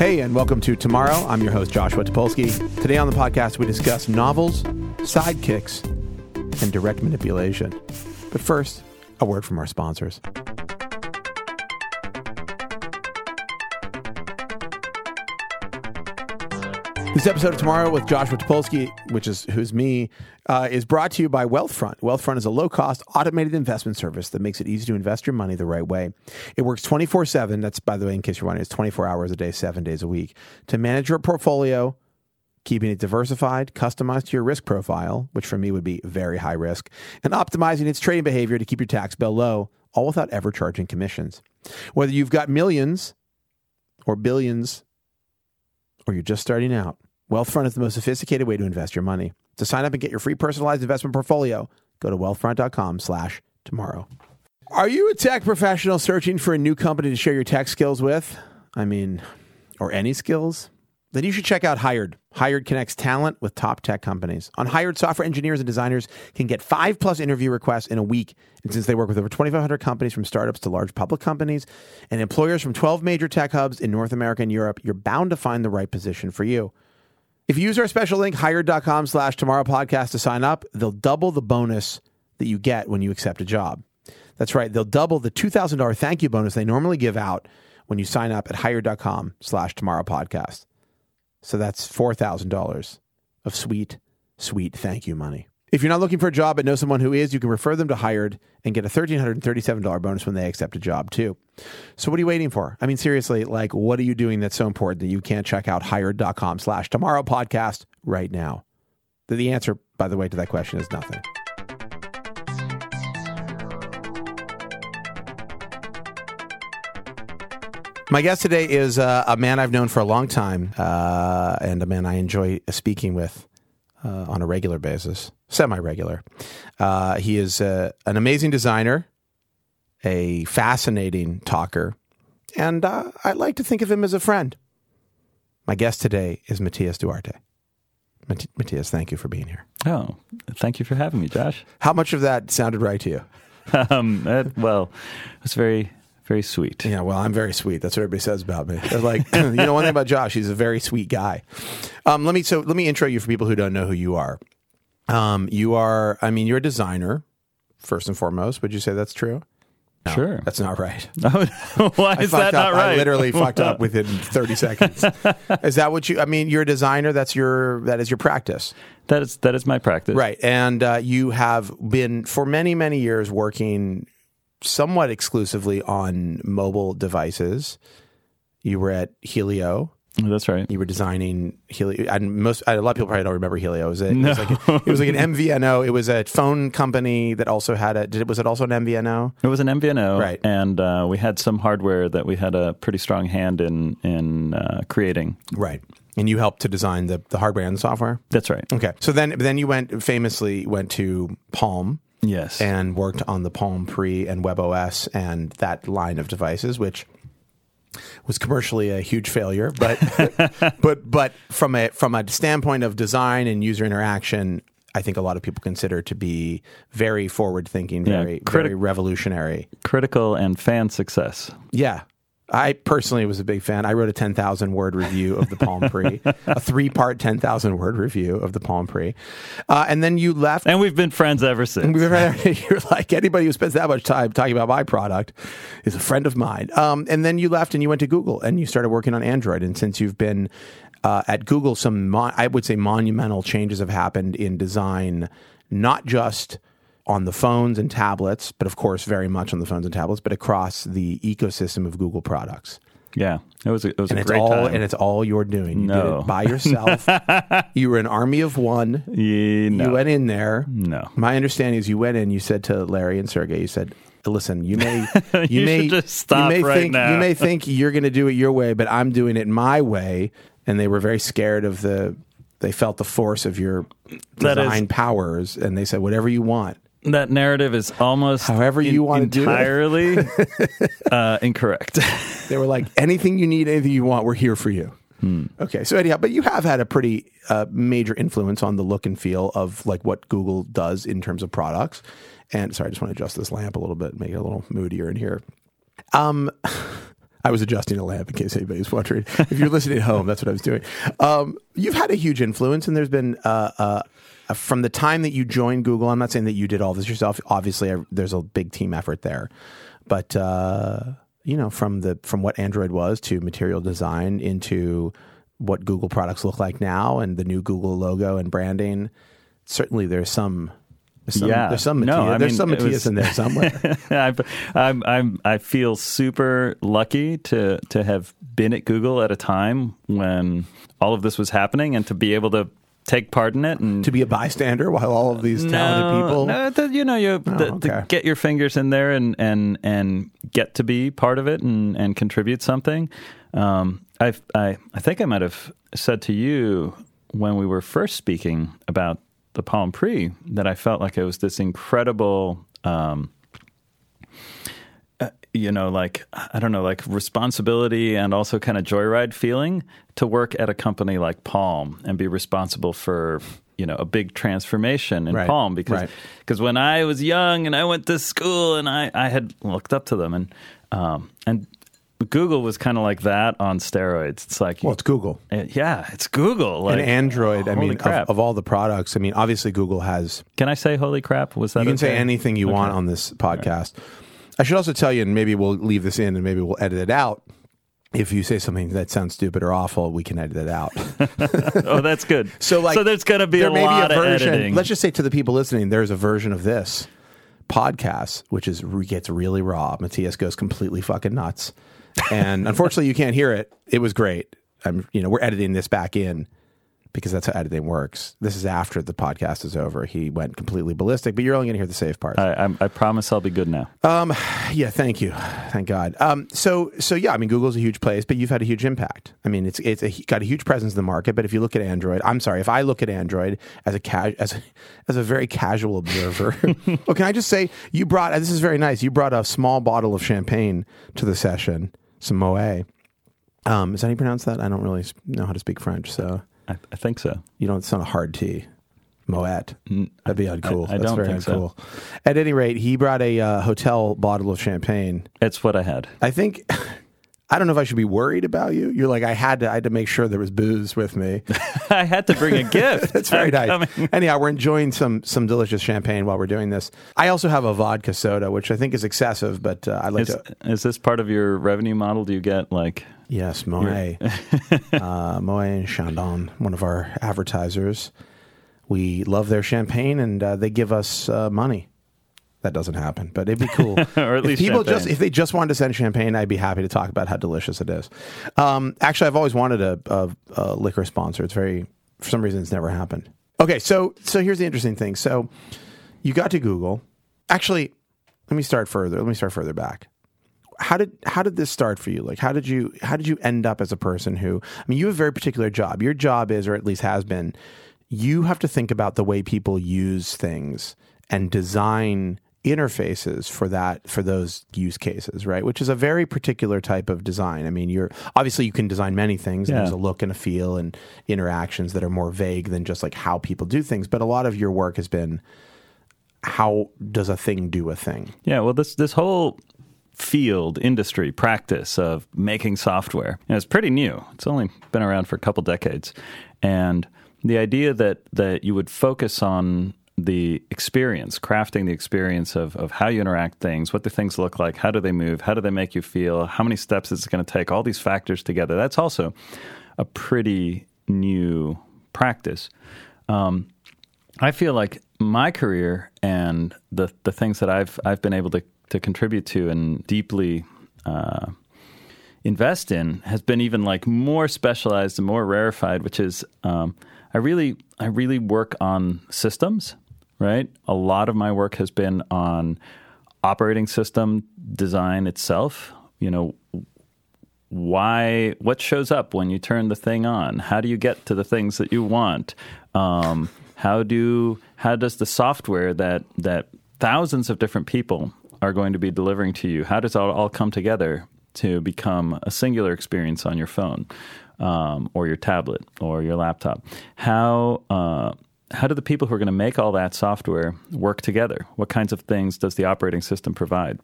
Hey, and welcome to Tomorrow. I'm your host, Joshua Topolsky. Today on the podcast, we discuss novels, sidekicks, and direct manipulation. But first, a word from our sponsors. This episode of Tomorrow with Joshua Topolsky, which is who's me, uh, is brought to you by Wealthfront. Wealthfront is a low cost, automated investment service that makes it easy to invest your money the right way. It works 24 7. That's, by the way, in case you're wondering, it's 24 hours a day, seven days a week to manage your portfolio, keeping it diversified, customized to your risk profile, which for me would be very high risk, and optimizing its trading behavior to keep your tax bill low, all without ever charging commissions. Whether you've got millions or billions or you're just starting out, Wealthfront is the most sophisticated way to invest your money. To sign up and get your free personalized investment portfolio, go to wealthfront.com slash tomorrow. Are you a tech professional searching for a new company to share your tech skills with? I mean, or any skills? Then you should check out Hired. Hired connects talent with top tech companies. On Hired, software engineers and designers can get five plus interview requests in a week. And since they work with over 2,500 companies from startups to large public companies and employers from 12 major tech hubs in North America and Europe, you're bound to find the right position for you. If you use our special link, hired.com slash tomorrow podcast to sign up, they'll double the bonus that you get when you accept a job. That's right. They'll double the $2,000 thank you bonus they normally give out when you sign up at hired.com slash tomorrow podcast. So that's $4,000 of sweet, sweet thank you money. If you're not looking for a job but know someone who is, you can refer them to Hired and get a $1,337 bonus when they accept a job too. So what are you waiting for? I mean, seriously, like what are you doing that's so important that you can't check out hired.com slash tomorrow podcast right now? The- The answer, by the way, to that question is nothing. My guest today is uh, a man I've known for a long time uh, and a man I enjoy speaking with uh, on a regular basis, semi regular. Uh, he is uh, an amazing designer, a fascinating talker, and uh, I like to think of him as a friend. My guest today is Matias Duarte. Mat- Matias, thank you for being here. Oh, thank you for having me, Josh. How much of that sounded right to you? Um, that- well, it's very, very sweet. Yeah, well, I'm very sweet. That's what everybody says about me. They're like, you know, one thing about Josh, he's a very sweet guy. Um, let me so let me intro you for people who don't know who you are. Um, you are, I mean, you're a designer first and foremost. Would you say that's true? No, Sure. that's not right. Why I is that up. not right? I literally fucked up within 30 seconds. is that what you? I mean, you're a designer. That's your that is your practice, That is that is my practice. right? And uh, you have been for many many years working somewhat exclusively on mobile devices. You were at Helio. That's right. You were designing Helio. And most a lot of people probably don't remember Helio. It was, it, No. was like a- it was like an MVNO. It was a phone company that also had a. Did it, was it also an MVNO? It was an MVNO, Right. And uh, we had some hardware that we had a pretty strong hand in in uh, creating. Right. And you helped to design the, the hardware and the software. That's right. Okay. So then then you went famously went to Palm Yes. and worked on the Palm Pre and WebOS and that line of devices, which was commercially a huge failure. But but but from a from a standpoint of design and user interaction, I think a lot of people consider to be very forward thinking, Yeah, very criti- very revolutionary. Critical and fan success. Yeah. I personally was a big fan. I wrote a 10,000 word review of the Palm Pre, a three part 10,000 word review of the Palm Pre. Uh, and then you left. And we've been friends ever since. You're like, anybody who spends that much time talking about my product is a friend of mine. Um, and then you left and you went to Google and you started working on Android. And since you've been uh, at Google, some, mon- I would say, monumental changes have happened in design, not just on the phones and tablets, but of course, very much on the phones and tablets, but across the ecosystem of Google products. Yeah. It was a, it was And a it's great all time. and it's all you're doing. You did No. it by yourself. you were an army of one. Yeah, no. You went in there. No. My understanding is you went in. You said to Larry and Sergey, you said, "Listen, you may, you, You may, stop you may right think, now." you may think you're going to do it your way, but I'm doing it my way." And they were very scared of the They felt the force of your is- design powers, and they said, "Whatever you want." That narrative is almost However you wanna do it. entirely uh, incorrect. They were like, "Anything you need, anything you want, we're here for you." Okay, so anyhow, but you have had a pretty uh, major influence on the look and feel of like what Google does in terms of products. And sorry, I just want to adjust this lamp a little bit, make it a little moodier in here. Um, I was adjusting the lamp in case anybody's wondering. If you're listening at home, that's what I was doing. Um, you've had a huge influence, and there's been uh, uh, from the time that you joined Google. I'm not saying that you did all this yourself. Obviously, I, there's a big team effort there, but uh, you know, from the from what Android was to material design into what Google products look like now, and the new Google logo and branding. Certainly, there's some. There's some, Yeah. there's some No, I there's mean, some it Matias was- in there somewhere. I, I'm, I'm, I feel super lucky to to have been at Google at a time when all of this was happening, and to be able to take part in it and to be a bystander while all of these talented people. No, you know, you the okay. get your fingers in there and and and get to be part of it and and contribute something. Um, I I I think I might have said to you when we were first speaking about the Palm Pre that I felt like it was this incredible. Um, you know, like I don't know, like responsibility and also kind of joyride feeling to work at a company like Palm and be responsible for you know a big transformation in Right, Palm because right. because when I was young and I went to school and I I had looked up to them and um, and Google was kind of like that on steroids. It's like Well, it's Google. uh, yeah, it's Google. Like and Android, I mean, of, of all the products, I mean, obviously Google has. can I say holy crap? Was that You can say anything you want on this podcast. I should also tell you, and maybe we'll leave this in, and maybe we'll edit it out. If you say something that sounds stupid or awful, we can edit it out. oh, that's good. So, like, so there's going to be there a may lot be a of version. editing. Let's just say to the people listening, there's a version of this podcast which is gets really raw. Matias goes completely fucking nuts, and unfortunately, you can't hear it. It was great. I'm, you know, we're editing this back in because that's how editing works. This is after the podcast is over. He went completely ballistic, but you're only going to hear the safe part. I, I, I promise I'll be good now. Yeah, thank you, thank God. Um, so, so yeah, I mean, Google's a huge place, but you've had a huge impact. I mean, it's it's a, got a huge presence in the market. But if you look at Android, I'm sorry, if I look at Android as a ca- as a, as a very casual observer, well, can I just say you brought this is very nice. You brought a small bottle of champagne to the session, some Moet. Um, is that how you pronounce that? I don't really know how to speak French, so I, I think so. you don't. It's not a hard T. Moet. That'd be uncool. I That's don't very think so. uncool. At any rate, he brought a uh, hotel bottle of champagne. It's what I had. I think I don't know if I should be worried about you. You're like I had to I had to make sure there was booze with me. I had to bring a gift. That's very I'm nice. coming. Anyhow, we're enjoying some some delicious champagne while we're doing this. I also have a vodka soda, which I think is excessive, but uh, I like Is, to. is this part of your revenue model? Do you get like Yes, Moet, uh, Moet and Chandon, one of our advertisers. We love their champagne, and uh, they give us uh, money. That doesn't happen, but it'd be cool. Or at if least people champagne. just if they just wanted to send champagne, I'd be happy to talk about how delicious it is. Um, actually, I've always wanted a, a, a liquor sponsor. It's very for some reason it's never happened. Okay, so so here's the interesting thing. So you got to Google. Actually, let me start further. Let me start further back. How did how did this start for you? Like how did you how did you end up as a person who I mean you have a very particular job. Your job is or at least has been you have to think about the way people use things and design interfaces for that for those use cases right which is a very particular type of design i mean you're obviously you can design many things Yeah. there's a look and a feel and interactions that are more vague than just like how people do things but a lot of your work has been how does a thing do a thing Yeah, well, this this whole field, industry, practice of making software, know, it's pretty new. It's only been around for a couple decades, and the idea that that you would focus on the experience, crafting the experience of, of how you interact things, what do things look like, how do they move, how do they make you feel, how many steps is it going to take, all these factors together. That's also a pretty new practice. Um, I feel like my career and the the things that I've I've been able to to contribute to and deeply uh, invest in has been even like more specialized and more rarefied, which is um, I really I really work on systems. Right, a lot of my work has been on operating system design itself. You know, why what shows up when you turn the thing on how do you get to the things that you want um, how do how does the software that that thousands of different people are going to be delivering to you how does it all, all come together to become a singular experience on your phone um, or your tablet or your laptop how uh, how do the people who are going to make all that software work together what kinds of things does the operating system provide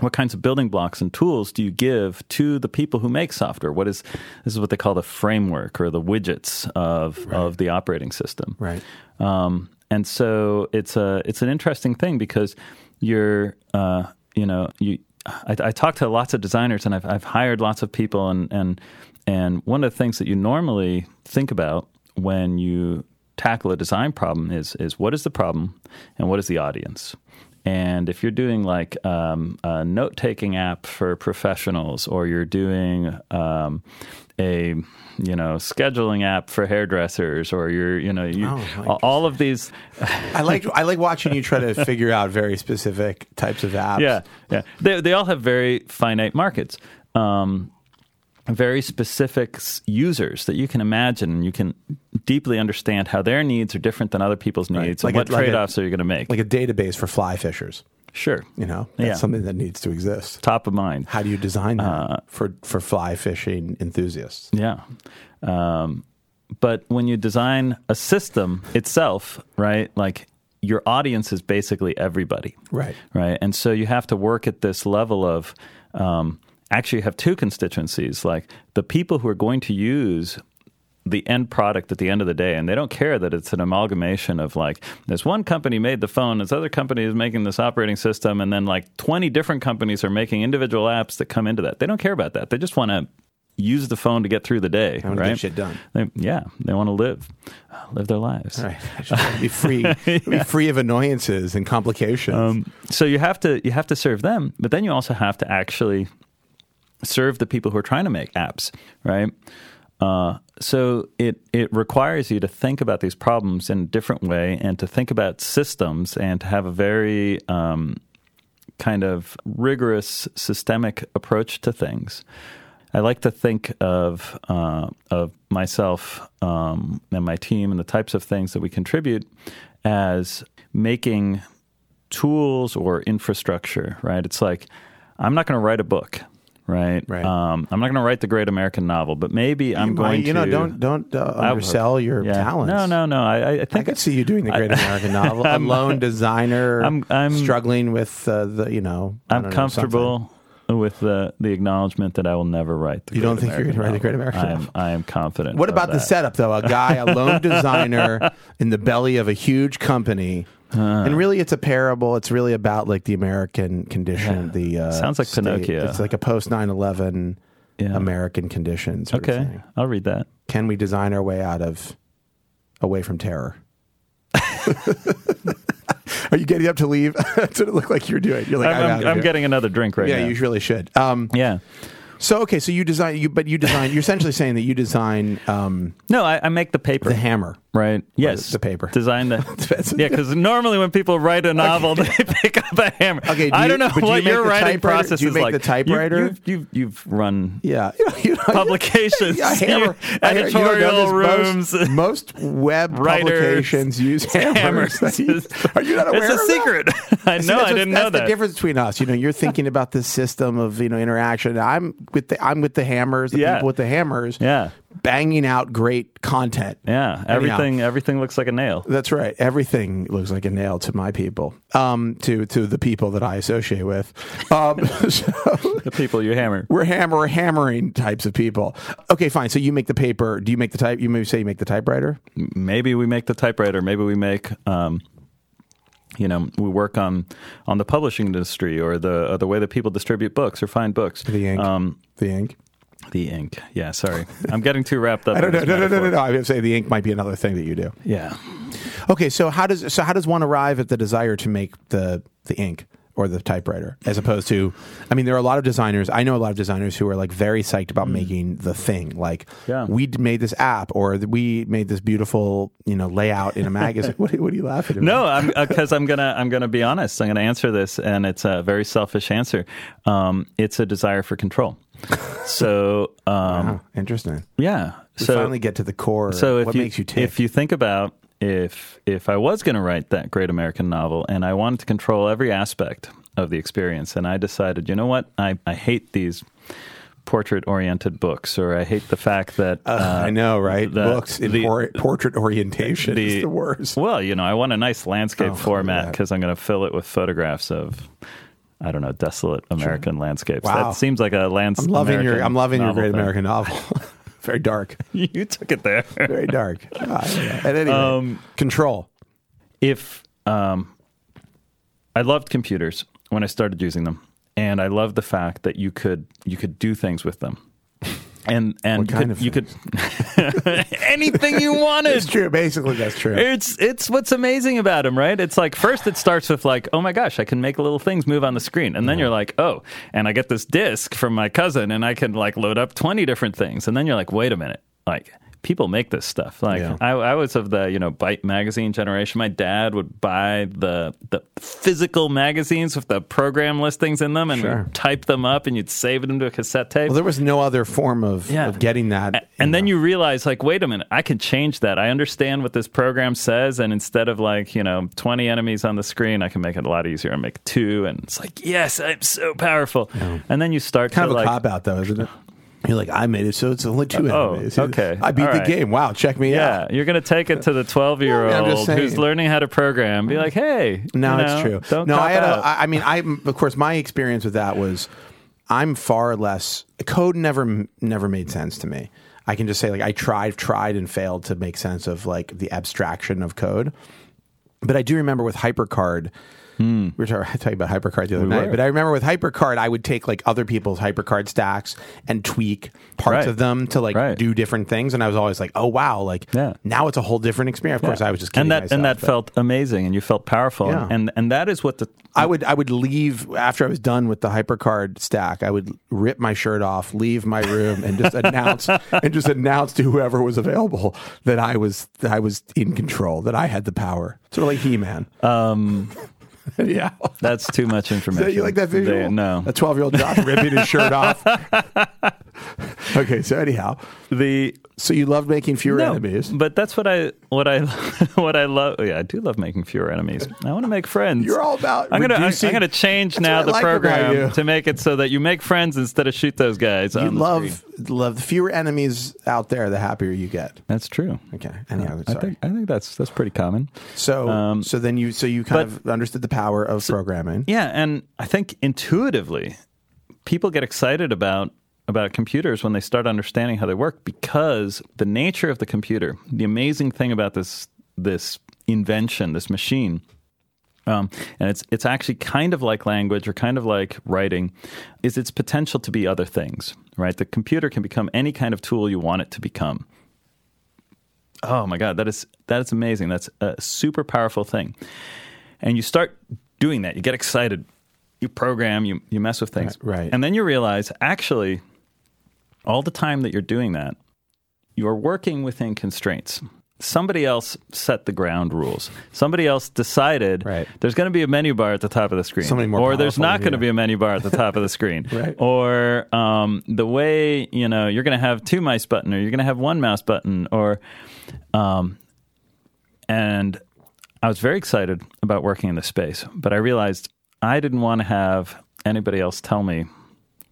what kinds of building blocks and tools do you give to the people who make software? What is this is what they call the framework or the widgets of right. of the operating system. Right. Um, and so it's a it's an interesting thing because you're uh, you know you I, I talk to lots of designers and I've I've hired lots of people and and and one of the things that you normally think about when you tackle a design problem is is what is the problem and what is the audience? And if you're doing like um, a note taking app for professionals, or you're doing um, a you know scheduling app for hairdressers, or you're you know you, oh, all of these. I like I like watching you try to figure out very specific types of apps. Yeah, yeah. They they all have very finite markets. Um, very specific users that you can imagine. You can deeply understand how their needs are different than other people's needs right. like and what trade offs like are you going to make. Like a database for fly fishers. Sure. You know, that's yeah. something that needs to exist. Top of mind. How do you design that uh, for, for fly fishing enthusiasts? Yeah. Um, but when you design a system itself, right, like your audience is basically everybody. Right. Right. And so you have to work at this level of, um, actually have two constituencies like the people who are going to use the end product at the end of the day and they don't care that it's an amalgamation of like this one company made the phone this other company is making this operating system and then like 20 different companies are making individual apps that come into that. They don't care about that. They just want to use the phone to get through the day I want right? to get shit done. They, yeah they want to live live their lives. Right. Be free. Yeah. be free of annoyances and complications. Um, so you have to you have to serve them but then you also have to actually serve the people who are trying to make apps, right? Uh, so it it requires you to think about these problems in a different way and to think about systems and to have a very um, kind of rigorous systemic approach to things. I like to think of uh, of myself um, and my team and the types of things that we contribute as making tools or infrastructure. Right? It's like I'm not going to write a book right? Right. Um, I'm not going to write the great American novel, but maybe I'm going you to. You know, don't don't uh, undersell your yeah. talents. No, no, no. I, I think I could see you doing the great I, American novel. I'm, a lone designer. I'm, I'm struggling with uh, the you know. I'm comfortable. Know, with the the acknowledgement that I will never write. The you don't think American you're going to write the Great American? I am. I am confident. What about that. the setup though? A guy, a lone designer in the belly of a huge company uh, and really, it's a parable. It's really about like the American condition. Yeah. The uh, sounds like state. Pinocchio. It's like a post 9-11 yeah. American conditions. Okay, I'll read that. Can we design our way out of away from terror? Are you getting up to leave? That's what it looked like you're doing. You're like, I'm, I'm, I'm getting another drink right yeah, now. Yeah, you really should. Um, yeah. So okay, so you design you, but you design. You're essentially saying that you design. Um, no, I, I, make the paper, the hammer, right? Yes, the paper. Design the. yeah, because normally when people write a novel, they pick up a hammer. Okay, do I don't know what you your writing process do you is make like. The typewriter. You, you, you, have run. Yeah, you know, publications. yeah, hammer, editorial rooms. Most, most web publications use hammers. hammers. Are you not aware? It's a secret. I know. I didn't know that. That's the difference between us. You know, you're thinking about this system of you know interaction. I'm with the I'm with the hammers, the yeah. people with the hammers, yeah, banging out great content. Yeah, everything Anyhow, everything looks like a nail. That's right. Everything looks like a nail to my people, um, to to the people that I associate with. Um, so the people you hammer. We're hammer hammering types of people. Okay, fine. So you make the paper. Do you make the type? You maybe say you make the typewriter. Maybe we make the typewriter. Maybe we make. Um, you know, we work on on the publishing industry or the or the way that people distribute books or find books. The ink. Um, the ink. The ink. Yeah, sorry. I'm getting too wrapped up. I don't know. No, no, no, no, no. I would say the ink might be another thing that you do. Yeah. Okay, so how does so how does one arrive at the desire to make the the ink? Or the typewriter as opposed to i mean there are a lot of designers i know a lot of designers who are like very psyched about mm. making the thing like yeah. we made this app or we made this beautiful you know layout in a magazine what, what, are you laughing at no because I'm, uh, I'm gonna i'm gonna be honest i'm gonna answer this and it's a very selfish answer um, it's a desire for control So um, Wow, interesting. yeah, We so finally get to the core. so if what you makes you tick? if you think about if if I was going to write that great American novel and I wanted to control every aspect of the experience, and I decided, you know what, I I hate these portrait oriented books, or I hate the fact that Uh, I know, right? Books in the- por- portrait orientation the- is the worst. Well, you know, I want a nice landscape Oh, format because I'm going to fill it with photographs of. I don't know, desolate American landscapes. Wow. That seems like a landscape. I'm loving your I'm loving your great American novel. Very dark. you took it there. Very dark. Ah, yeah. At any rate, Um, control. if um, I loved computers when I started using them, and I loved the fact that you could you could do things with them, and and you could, you could anything you wanted. It's true. Basically, that's true. It's it's what's amazing about him, right? It's like first it starts with like, oh my gosh, I can make little things move on the screen, and then mm-hmm. you're like, oh, and I get this disc from my cousin, and I can like load up twenty different things, and then you're like, wait a minute, like people make this stuff. Like Yeah. I, I was of the you know Byte magazine generation. My dad would buy the the physical magazines with the program listings in them, and Sure. type them up, and you'd save it into a cassette tape. well, there was no other form of, Yeah. of getting that. And then you realize, like, wait a minute, I can change that. I understand what this program says, and instead of like, you know, twenty enemies on the screen, I can make it a lot easier and make two. And it's like, yes, I'm so powerful. And then you start kind to of a like, cop out, though, isn't it? You're like, I made it, so it's only two Oh, enemies. okay. I beat All the game. Wow, check me yeah, out. Yeah, you're going to take it to the 12 year old who's learning how to program. Be like, hey, No, you it's true. Don't no, I had out. a. I I mean, I of course my experience with that was, I'm far less. Code never never made sense to me. I can just say like I tried, tried, and failed to make sense of like the abstraction of code. But I do remember with HyperCard. We were talking, about HyperCard the other night, were. but I remember with HyperCard, I would take like other people's HyperCard stacks and tweak parts Right. of them to like Right. do different things, and I was always like, "Oh wow!" Like Yeah. now it's a whole different experience. Of course, I was just kidding and that myself, and that but- felt amazing, and you felt powerful, Yeah. and and that is what the I would I would leave after I was done with the hypercard stack. I would rip my shirt off, leave my room, and just announce and just announce to whoever was available that I was that I was in control, that I had the power. Sort of like He Man. um, yeah. that's too much information. you like that visual? They- no, A twelve year old Josh ripping his shirt off. okay, so anyhow, the so you loved making fewer No, enemies. But that's what I what I what I love. Yeah, I do love making fewer enemies. I want to make friends. You're all about I'm gonna I'm, reducing- I'm gonna change now the like program to make it so that you make friends instead of shoot those guys. You on the love love the fewer enemies out there, the happier you get. That's true. Okay. Anyhow, I sorry. think I think that's that's pretty common. so um, so then you so you kind but- of understood the power of programming. Yeah, and I think intuitively, people get excited about about computers when they start understanding how they work because the nature of the computer, the amazing thing about this this invention, this machine, um, and it's it's actually kind of like language or kind of like writing, is its potential to be other things. Right, the computer can become any kind of tool you want it to become. Oh my God, that is that is amazing. That's a super powerful thing and you start doing that. You get excited, you program, you you mess with things, Right, right. And then you realize actually, all the time that you're doing that, you are working within constraints. Somebody else set the ground rules. Somebody else decided Right. there's going to be a menu bar at the top of the screen, Somebody more or there's not going to be a menu bar at the top of the screen, Right. or um, the way you know you're going to have two mice button, or you're going to have one mouse button, or um, and I was very excited about working in this space, but I realized I didn't want to have anybody else tell me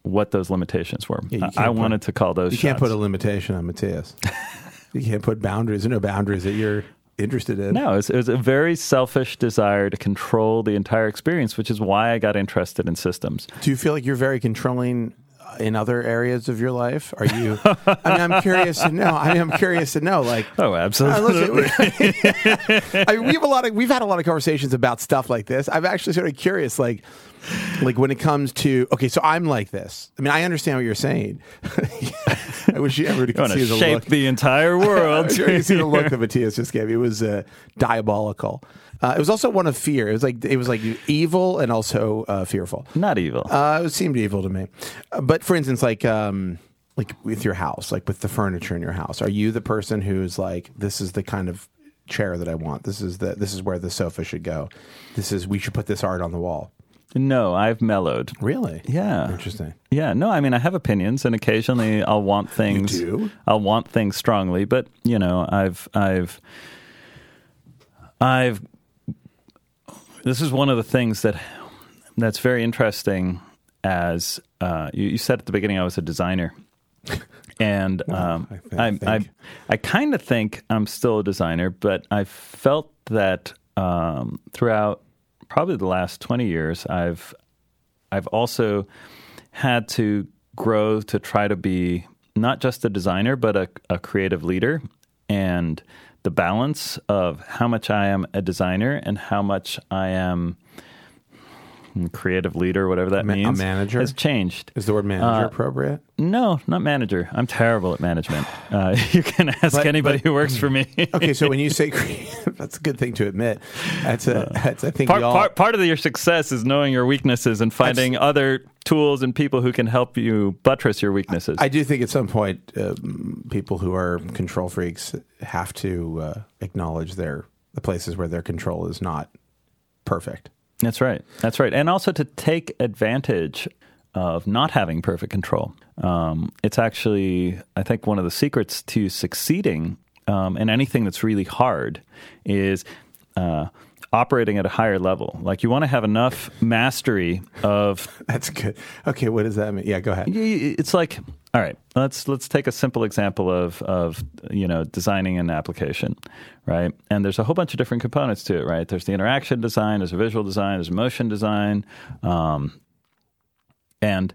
what those limitations were. Yeah, I, I put- wanted to call those. You can't put a limitation on Matias. you can't put boundaries. There are no boundaries that you're interested in. No, it was, it was a very selfish desire to control the entire experience, which is why I got interested in systems. Do you feel like you're very controlling uh, in other areas of your life? Are you? I mean, I'm curious to know. I mean, I'm curious to know. Like, Oh, uh, absolutely. listen, I mean, we have a lot of we've had a lot of conversations about stuff like this. I'm actually sort of curious, like, like when it comes to okay, so I'm like this. I mean, I understand what you're saying. I wish you ever could see the shape look. the entire world. Sure you see the look that Matias just gave. me. It was uh, diabolical. Uh, it was also one of fear. It was like it was like evil and also uh, fearful. Not evil. Uh, it seemed evil to me. Uh, but for instance, like um, like with your house, like with the furniture in your house, are you the person who's like, this is the kind of chair that I want. This is the this is where the sofa should go. This is we should put this art on the wall. No, I've mellowed. Really? Yeah. Interesting. Yeah, no, I mean I have opinions and occasionally I'll want things do? I'll want things strongly, but you know, I've I've I've this is one of the things that that's very interesting as uh, you, you said at the beginning I was a designer. And um, I thi- I I, I. I kind of think I'm still a designer, but I felt that um, throughout probably the last 20 years, I've I've also had to grow to try to be not just a designer, but a, a creative leader. And the balance of how much I am a designer and how much I am creative leader, whatever that Ma- a means, manager? has changed. Is the word manager appropriate? No, not manager. I'm terrible at management. Uh, you can ask But- anybody but- who works for me. Okay, so when you say creative, that's a good thing to admit. That's a. That's I think part, all. part, part of your success is knowing your weaknesses and finding other tools and people who can help you buttress your weaknesses. I do think at some point, um, people who are control freaks have to uh, acknowledge their the places where their control is not perfect. That's right. That's right. And also to take advantage of not having perfect control. Um, it's actually, I think, one of the secrets to succeeding um, in anything that's really hard is uh, operating at a higher level. Like you want to have enough mastery of That's good. Okay, what does that mean? Yeah, go ahead. It's like all right let's let's take a simple example of of you know designing an application right and there's a whole bunch of different components to it right there's the interaction design there's a visual design there's motion design um, and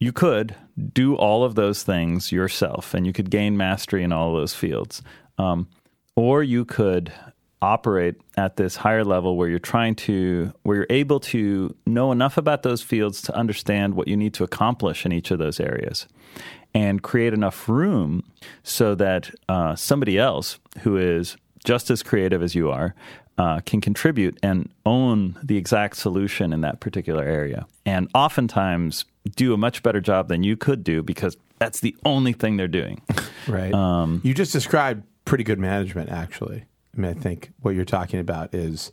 you could do all of those things yourself and you could gain mastery in all those fields um, or you could operate at this higher level where you're trying to where you're able to know enough about those fields to understand what you need to accomplish in each of those areas and create enough room so that uh, somebody else who is just as creative as you are uh, can contribute and own the exact solution in that particular area and oftentimes do a much better job than you could do because that's the only thing they're doing Right. Um, you just described pretty good management, actually. I mean, I think what you're talking about is,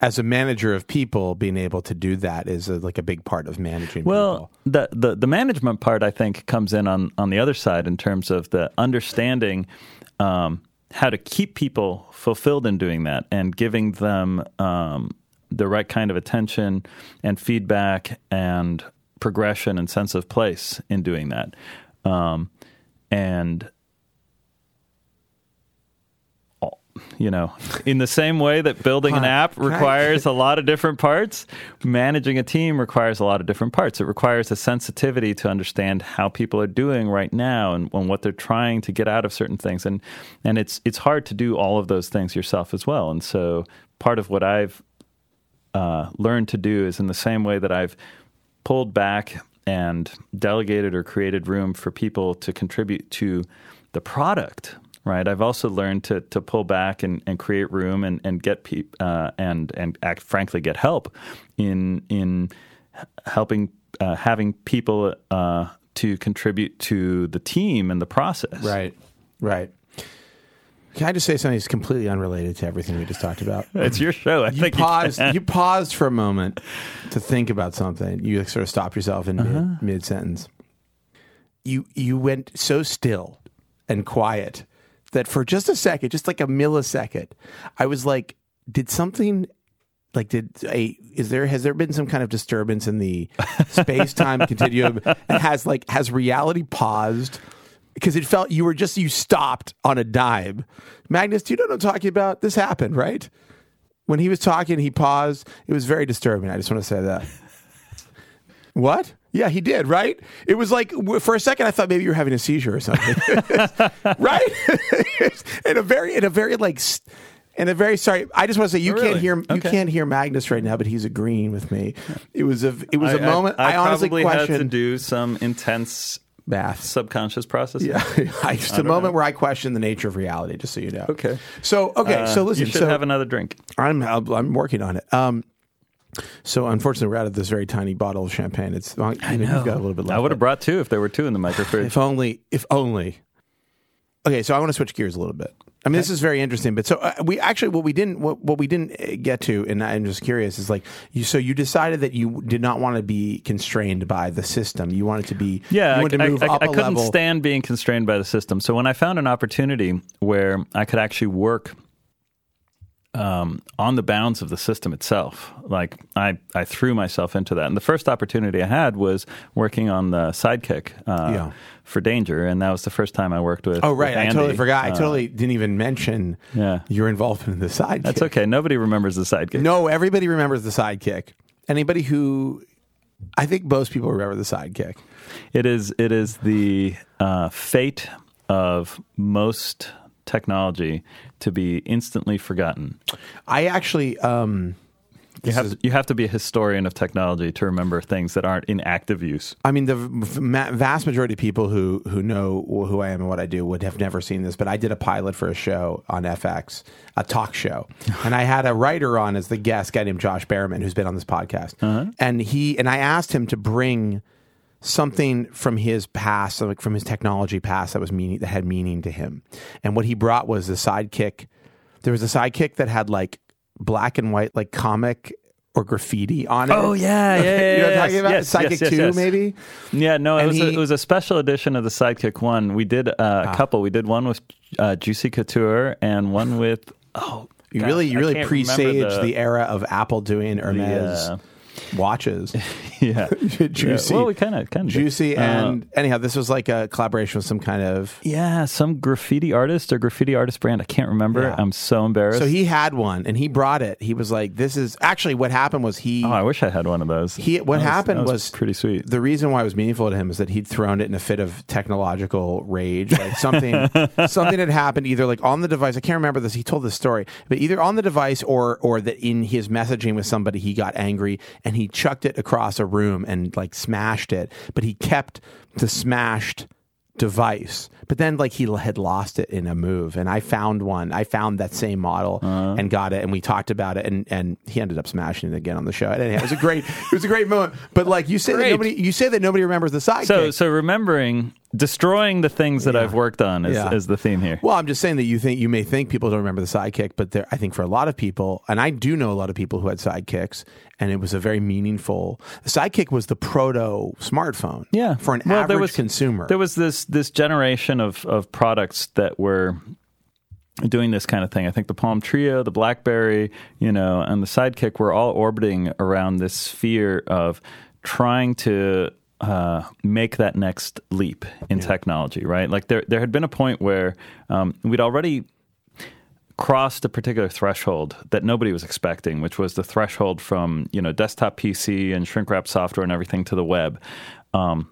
as a manager of people, being able to do that is a, like a big part of managing Well, people. the, the the management part I think comes in on on the other side in terms of the understanding um, how to keep people fulfilled in doing that and giving them um, the right kind of attention and feedback and progression and sense of place in doing that. Um, and you know, in the same way that building an app requires a lot of different parts, managing a team requires a lot of different parts. It requires a sensitivity to understand how people are doing right now and, and what they're trying to get out of certain things. And and it's it's hard to do all of those things yourself as well. And so part of what I've uh, learned to do is in the same way that I've pulled back and delegated or created room for people to contribute to the product. Right, I've also learned to to pull back and, and create room and and get peop, uh, and and act frankly get help in in helping uh, having people uh, to contribute to the team and the process. Right. Right. Can I just say something that's completely unrelated to everything we just talked about? It's your show. I You think paused. can. You paused for a moment to think about something. You sort of stopped yourself in mid, mid sentence. You you went so still and quiet that for just a second, just like a millisecond, I was like, "Did something?" Like, did a is there has there been some kind of disturbance in the space time continuum? And has like has reality paused? Because it felt you were just you stopped on a dime. Magnus, do you know what I'm talking about? This happened, right? when he was talking, he paused. It was very disturbing. I just want to say that. what? Yeah, he did, right? It was like for a second I thought maybe you were having a seizure or something. right? in a very in a very like in a very sorry, I just want to say you Oh, can't really? hear you can't hear Magnus right now, but he's agreeing with me. It was a it was a I- moment I, I, honestly probably had to do some intense math. subconscious processing. Yeah, I, just a moment where I questioned the nature of reality. Just so you know. Okay. So okay, so Uh, listen. you should so have another drink. I'm I'm working on it. Um, so unfortunately, we're out of this very tiny bottle of champagne. It's I know. you've got a little bit left. I would have brought two if there were two in the microfridge. if only if only. Okay, so I want to switch gears a little bit. I mean, this is very interesting. But so uh, we actually what we didn't what, what we didn't uh, get to, and I'm just curious, is like you. So you decided that you did not want to be constrained by the system. You wanted to be Yeah, You I, to move I- I- up I a couldn't level. stand being constrained by the system. So when I found an opportunity where I could actually work um, on the bounds of the system itself, like I, I threw myself into that. And the first opportunity I had was working on the Sidekick uh, Yeah. for Danger, and that was the first time I worked with. Oh right, with I totally forgot. I Uh, totally didn't even mention Yeah. your involvement in the sidekick. That's okay. Nobody remembers the Sidekick. No, everybody remembers the sidekick. Anybody who, I think most people remember the sidekick. It is it is the uh, fate of most technology to be instantly forgotten. I actually, um, You have, is- you have to be a historian of technology to remember things that aren't in active use. I mean, the v- vast majority of people who who know who I am and what I do would have never seen this. But I did a pilot for a show on FX, a talk show, and I had a writer on as the guest, a guy named Josh Berriman, who's been on this podcast, and he and I asked him to bring something from his past, like from his technology past, that was meaning that had meaning to him. And what he brought was the sidekick. There was a sidekick that had like black and white, like comic or graffiti on it. Oh, yeah, yeah, you know what I'm yeah, talking about? yes, Sidekick yes, yes, Two, yes. maybe. Yeah, no, it was, a, it was a special edition of the Sidekick one. We did uh, Ah. a couple. We did one with uh, Juicy Couture and one with oh, You gosh, really, you really can't presaged the, era of Apple doing Hermes uh, watches. yeah. Juicy, Yeah, well, we kind of kind of juicy, uh, and anyhow, this was like a collaboration with some kind of. yeah, some graffiti artist or graffiti artist brand. I can't remember. Yeah. I'm so embarrassed. So he had one, and he brought it. He was like, "This is actually what happened." Was he? oh, I wish I had one of those. He what happened that was, pretty sweet. The reason why it was meaningful to him is that he'd thrown it in a fit of technological rage. Like something something had happened either like on the device. I can't remember this. He told this story, but either on the device or or that in his messaging with somebody he got angry and he chucked it across a room and like smashed it. But he kept the smashed device. But then like he had lost it in a move and I found one. I found that same model Uh-huh. and got it and we talked about it and and he ended up smashing it again on the show. And it was a great it was a great moment. But like you say that nobody you say that nobody remembers the sidekick. So, so remembering destroying the things that I've worked on is, Yeah. is the theme here. well, I'm just saying that you think you may think people don't remember the sidekick, but there, I think for a lot of people, and I do know a lot of people who had sidekicks, and it was a very meaningful. The sidekick was the proto smartphone, Yeah, for an Well, average there was, consumer. There was this this generation of of products that were doing this kind of thing. I think the Palm Treo, the BlackBerry, you know, and the Sidekick were all orbiting around this sphere of trying to uh, make that next leap in technology. Right, like there there had been a point where um, we'd already crossed a particular threshold that nobody was expecting, which was the threshold from you know desktop PC and shrink wrap software and everything to the web. Um,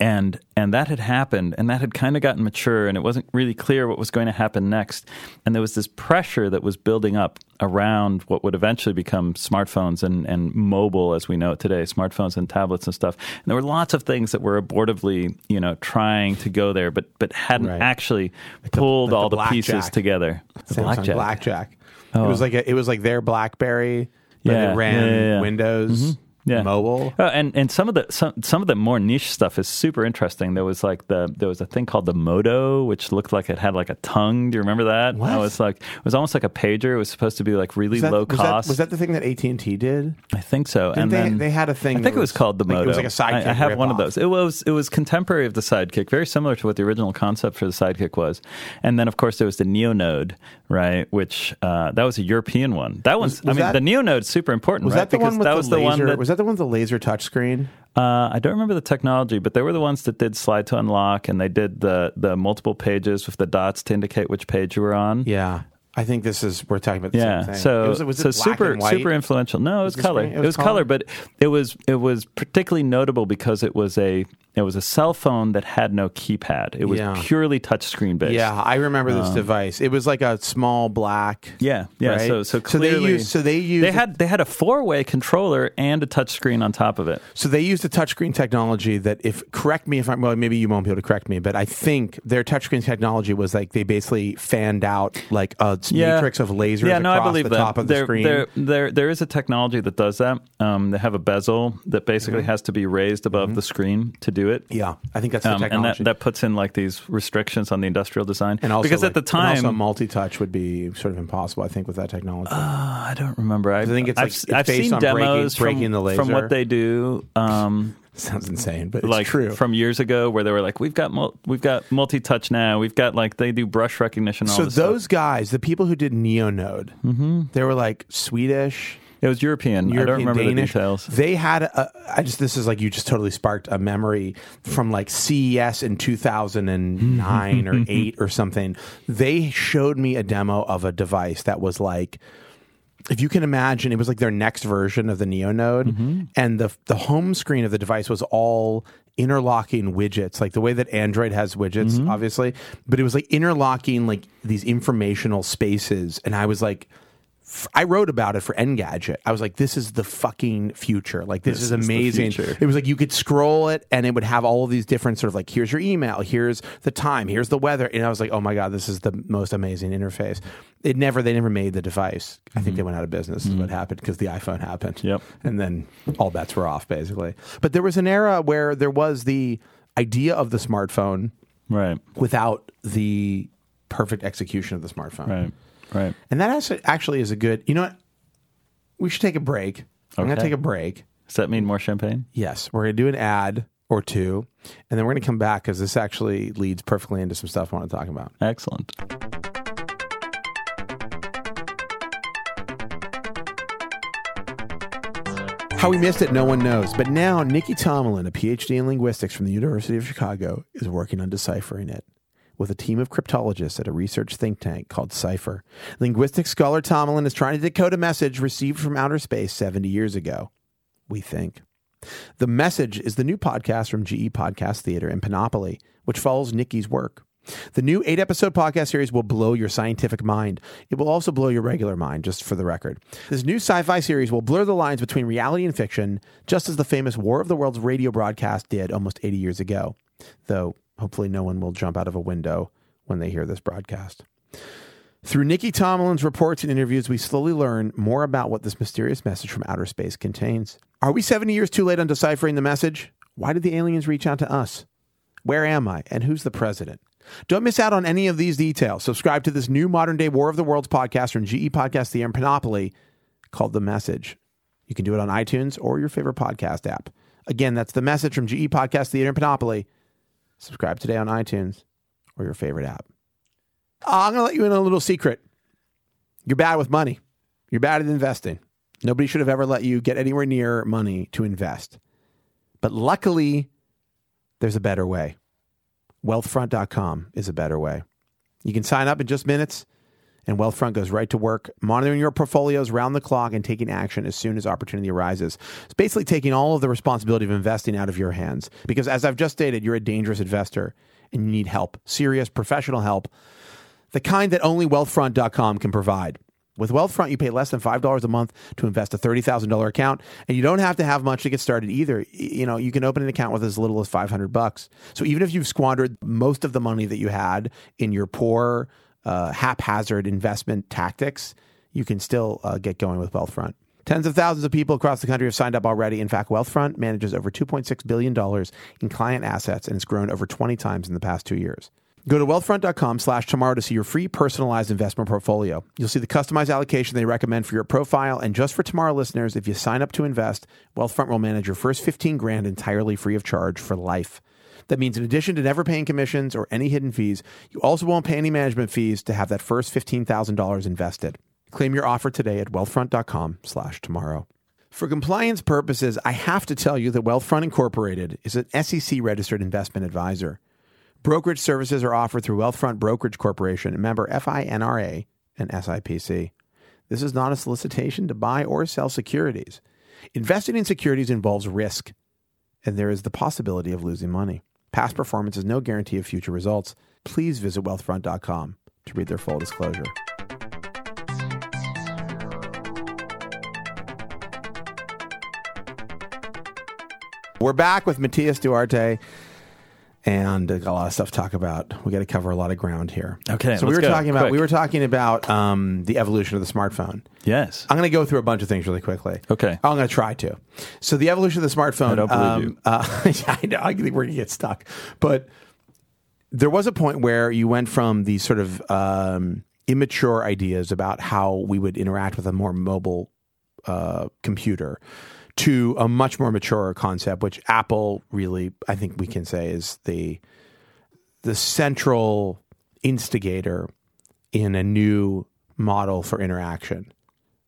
and and that had happened and that had kind of gotten mature and it wasn't really clear what was going to happen next. And there was this pressure that was building up around what would eventually become smartphones and, and mobile as we know it today smartphones and tablets and stuff. And there were lots of things that were abortively you know trying to go there but but hadn't Right. actually pulled like all the the, pieces together. The Samsung Blackjack. It was oh. like a, it was like their BlackBerry, but Yeah, it ran yeah, yeah, yeah. Windows, mm-hmm. Yeah. mobile. Oh, and and some of the some some of the more niche stuff is super interesting. There was like the there was a thing called the Moto, which looked like it had like a tongue. Do you remember that? What? That was like it was almost like a pager. It was supposed to be like really that, low was that- cost. was that the thing that AT and T did? I think so. Didn't and they, then they had a thing. I think it was called the like, Moto. It was like a sidekick. I, I have one of those. It was it was contemporary of the Sidekick, very similar to what the original concept for the Sidekick was. And then of course there was the Neonode, right? Which uh, that was a European one. That one's. was I mean, that- the Neonode's super important, Was right? that the because one with that the was laser? the one that was that the one with the laser touchscreen? uh, I don't remember the technology, but they were the ones that did slide to unlock, and they did the the multiple pages with the dots to indicate which page you were on. Yeah, I think this is we're talking about the Yeah, same thing. so it was, was so it super super influential. No, it was, the color. screen- It was, color, color? but it was it was particularly notable because it was a it was a cell phone that had no keypad. It was Yeah. purely touchscreen based. Yeah, I remember this device. It was like a small black. Yeah, yeah. Right? So so So they clearly, used- so they used- they had they had a four way controller and a touchscreen on top of it. So they used a touchscreen technology that, if correct me if I'm well, maybe you won't be able to correct me, but I think their touchscreen technology was like they basically fanned out like a matrix of lasers Yeah, no, I across believe the that. top of the screen. There, there, there is a technology that does that. Um, they have a bezel that basically Mm-hmm. has to be raised above the screen to do do it. Yeah, I think that's the Um, and that, that puts in like these restrictions on the industrial design. And also, because like- at the time, also multi-touch would be sort of impossible. I think with that technology. Uh, I don't remember. I, think it's I've, like- it's I've seen on breaking- demos breaking from, the from what they do. Um, Sounds insane, but it's like true. from years ago, where they were like, "We've got mul- we've got multi touch now. We've got like they do brush recognition." All so this stuff. those guys, the people who did Neonode, Mm-hmm. they were like Swedish. It was European. I don't European, remember Danish. the details. They had a, I just this is like you just totally sparked a memory from like CES in 2009 or 8 or something. They showed me a demo of a device that was like if you can imagine it was like their next version of the Neonode Mm-hmm. and the the home screen of the device was all interlocking widgets like the way that Android has widgets Mm-hmm. obviously but it was like interlocking like these informational spaces and I was like I wrote about it for Engadget. I was like, "This is the fucking future! Like, this, This is is amazing." future. It was like you could scroll it, and it would have all of these different sort of like, "Here's your email, here's the time, here's the weather," and I was like, "Oh my god, this is the most amazing interface." It never, they never made the device. I think they mm-hmm. went out of business. Is what mm-hmm. happened because the iPhone happened. Yep. and then all bets were off basically. But there was an era where there was the idea of the smartphone Right, without the perfect execution of the smartphone. right, right. And that actually, actually is a good. You know what? We should take a break. I'm going to Okay. take a break. Does that mean more champagne? Yes, we're going to do an ad or two, and then we're going to come back because this actually leads perfectly into some stuff I want to talk about. Excellent. How we missed it, no one knows. But now, Nikki Tomlin, a PhD in linguistics from the University of Chicago, is working on deciphering it with a team of cryptologists at a research think tank called Cipher. Linguistic scholar Tomlin is trying to decode a message received from outer space 70 years ago. We think. The Message is the new podcast from GE Podcast Theater and Panoply, which follows Nikki's work. The new eight episode podcast series will blow your scientific mind. It will also blow your regular mind, just for the record. This new sci fi series will blur the lines between reality and fiction, just as the famous War of the Worlds radio broadcast did almost 80 years ago. Though, hopefully, no one will jump out of a window when they hear this broadcast. Through Nikki Tomlin's reports and interviews, we slowly learn more about what this mysterious message from outer space contains. Are we 70 years too late on deciphering the message? Why did the aliens reach out to us? Where am I? And who's the president? Don't miss out on any of these details. Subscribe to this new modern day War of the Worlds podcast from GE Podcast The and Panoply called The Message. You can do it on iTunes or your favorite podcast app. Again, that's The Message from GE Podcast Theater and Panoply. Subscribe today on iTunes or your favorite app. Uh, I'm going to let you in on a little secret. You're bad with money. You're bad at investing. Nobody should have ever let you get anywhere near money to invest. But luckily, there's a better way. Wealthfront.com is a better way. You can sign up in just minutes, and Wealthfront goes right to work, monitoring your portfolios round the clock and taking action as soon as opportunity arises. It's basically taking all of the responsibility of investing out of your hands. Because as I've just stated, you're a dangerous investor and you need help, serious professional help, the kind that only Wealthfront.com can provide. With Wealthfront, you pay less than $5 a month to invest a $30,000 account, and you don't have to have much to get started either. You know, you can open an account with as little as 500 bucks. So even if you've squandered most of the money that you had in your poor, uh, haphazard investment tactics, you can still uh, get going with Wealthfront. Tens of thousands of people across the country have signed up already. In fact, Wealthfront manages over $2.6 billion in client assets, and has grown over 20 times in the past two years. Go to wealthfront.com slash tomorrow to see your free personalized investment portfolio. You'll see the customized allocation they recommend for your profile. And just for tomorrow listeners, if you sign up to invest, Wealthfront will manage your first 15 grand entirely free of charge for life. That means in addition to never paying commissions or any hidden fees, you also won't pay any management fees to have that first $15,000 invested. Claim your offer today at wealthfront.com slash tomorrow. For compliance purposes, I have to tell you that Wealthfront Incorporated is an SEC registered investment advisor. Brokerage services are offered through Wealthfront Brokerage Corporation, member FINRA and SIPC. This is not a solicitation to buy or sell securities. Investing in securities involves risk, and there is the possibility of losing money. Past performance is no guarantee of future results. Please visit wealthfront.com to read their full disclosure. We're back with Matias Duarte. And got a lot of stuff to talk about. We got to cover a lot of ground here. Okay, so we were go, talking about quick. we were talking about um, the evolution of the smartphone. Yes. I'm going to go through a bunch of things really quickly. Okay. I'm going to try to. So the evolution of the smartphone. I don't believe um, you. Uh, yeah, I know. I think we're going to get stuck. But there was a point where you went from these sort of um, immature ideas about how we would interact with a more mobile uh, computer to a much more mature concept, which Apple really, I think we can say, is the the central instigator in a new model for interaction,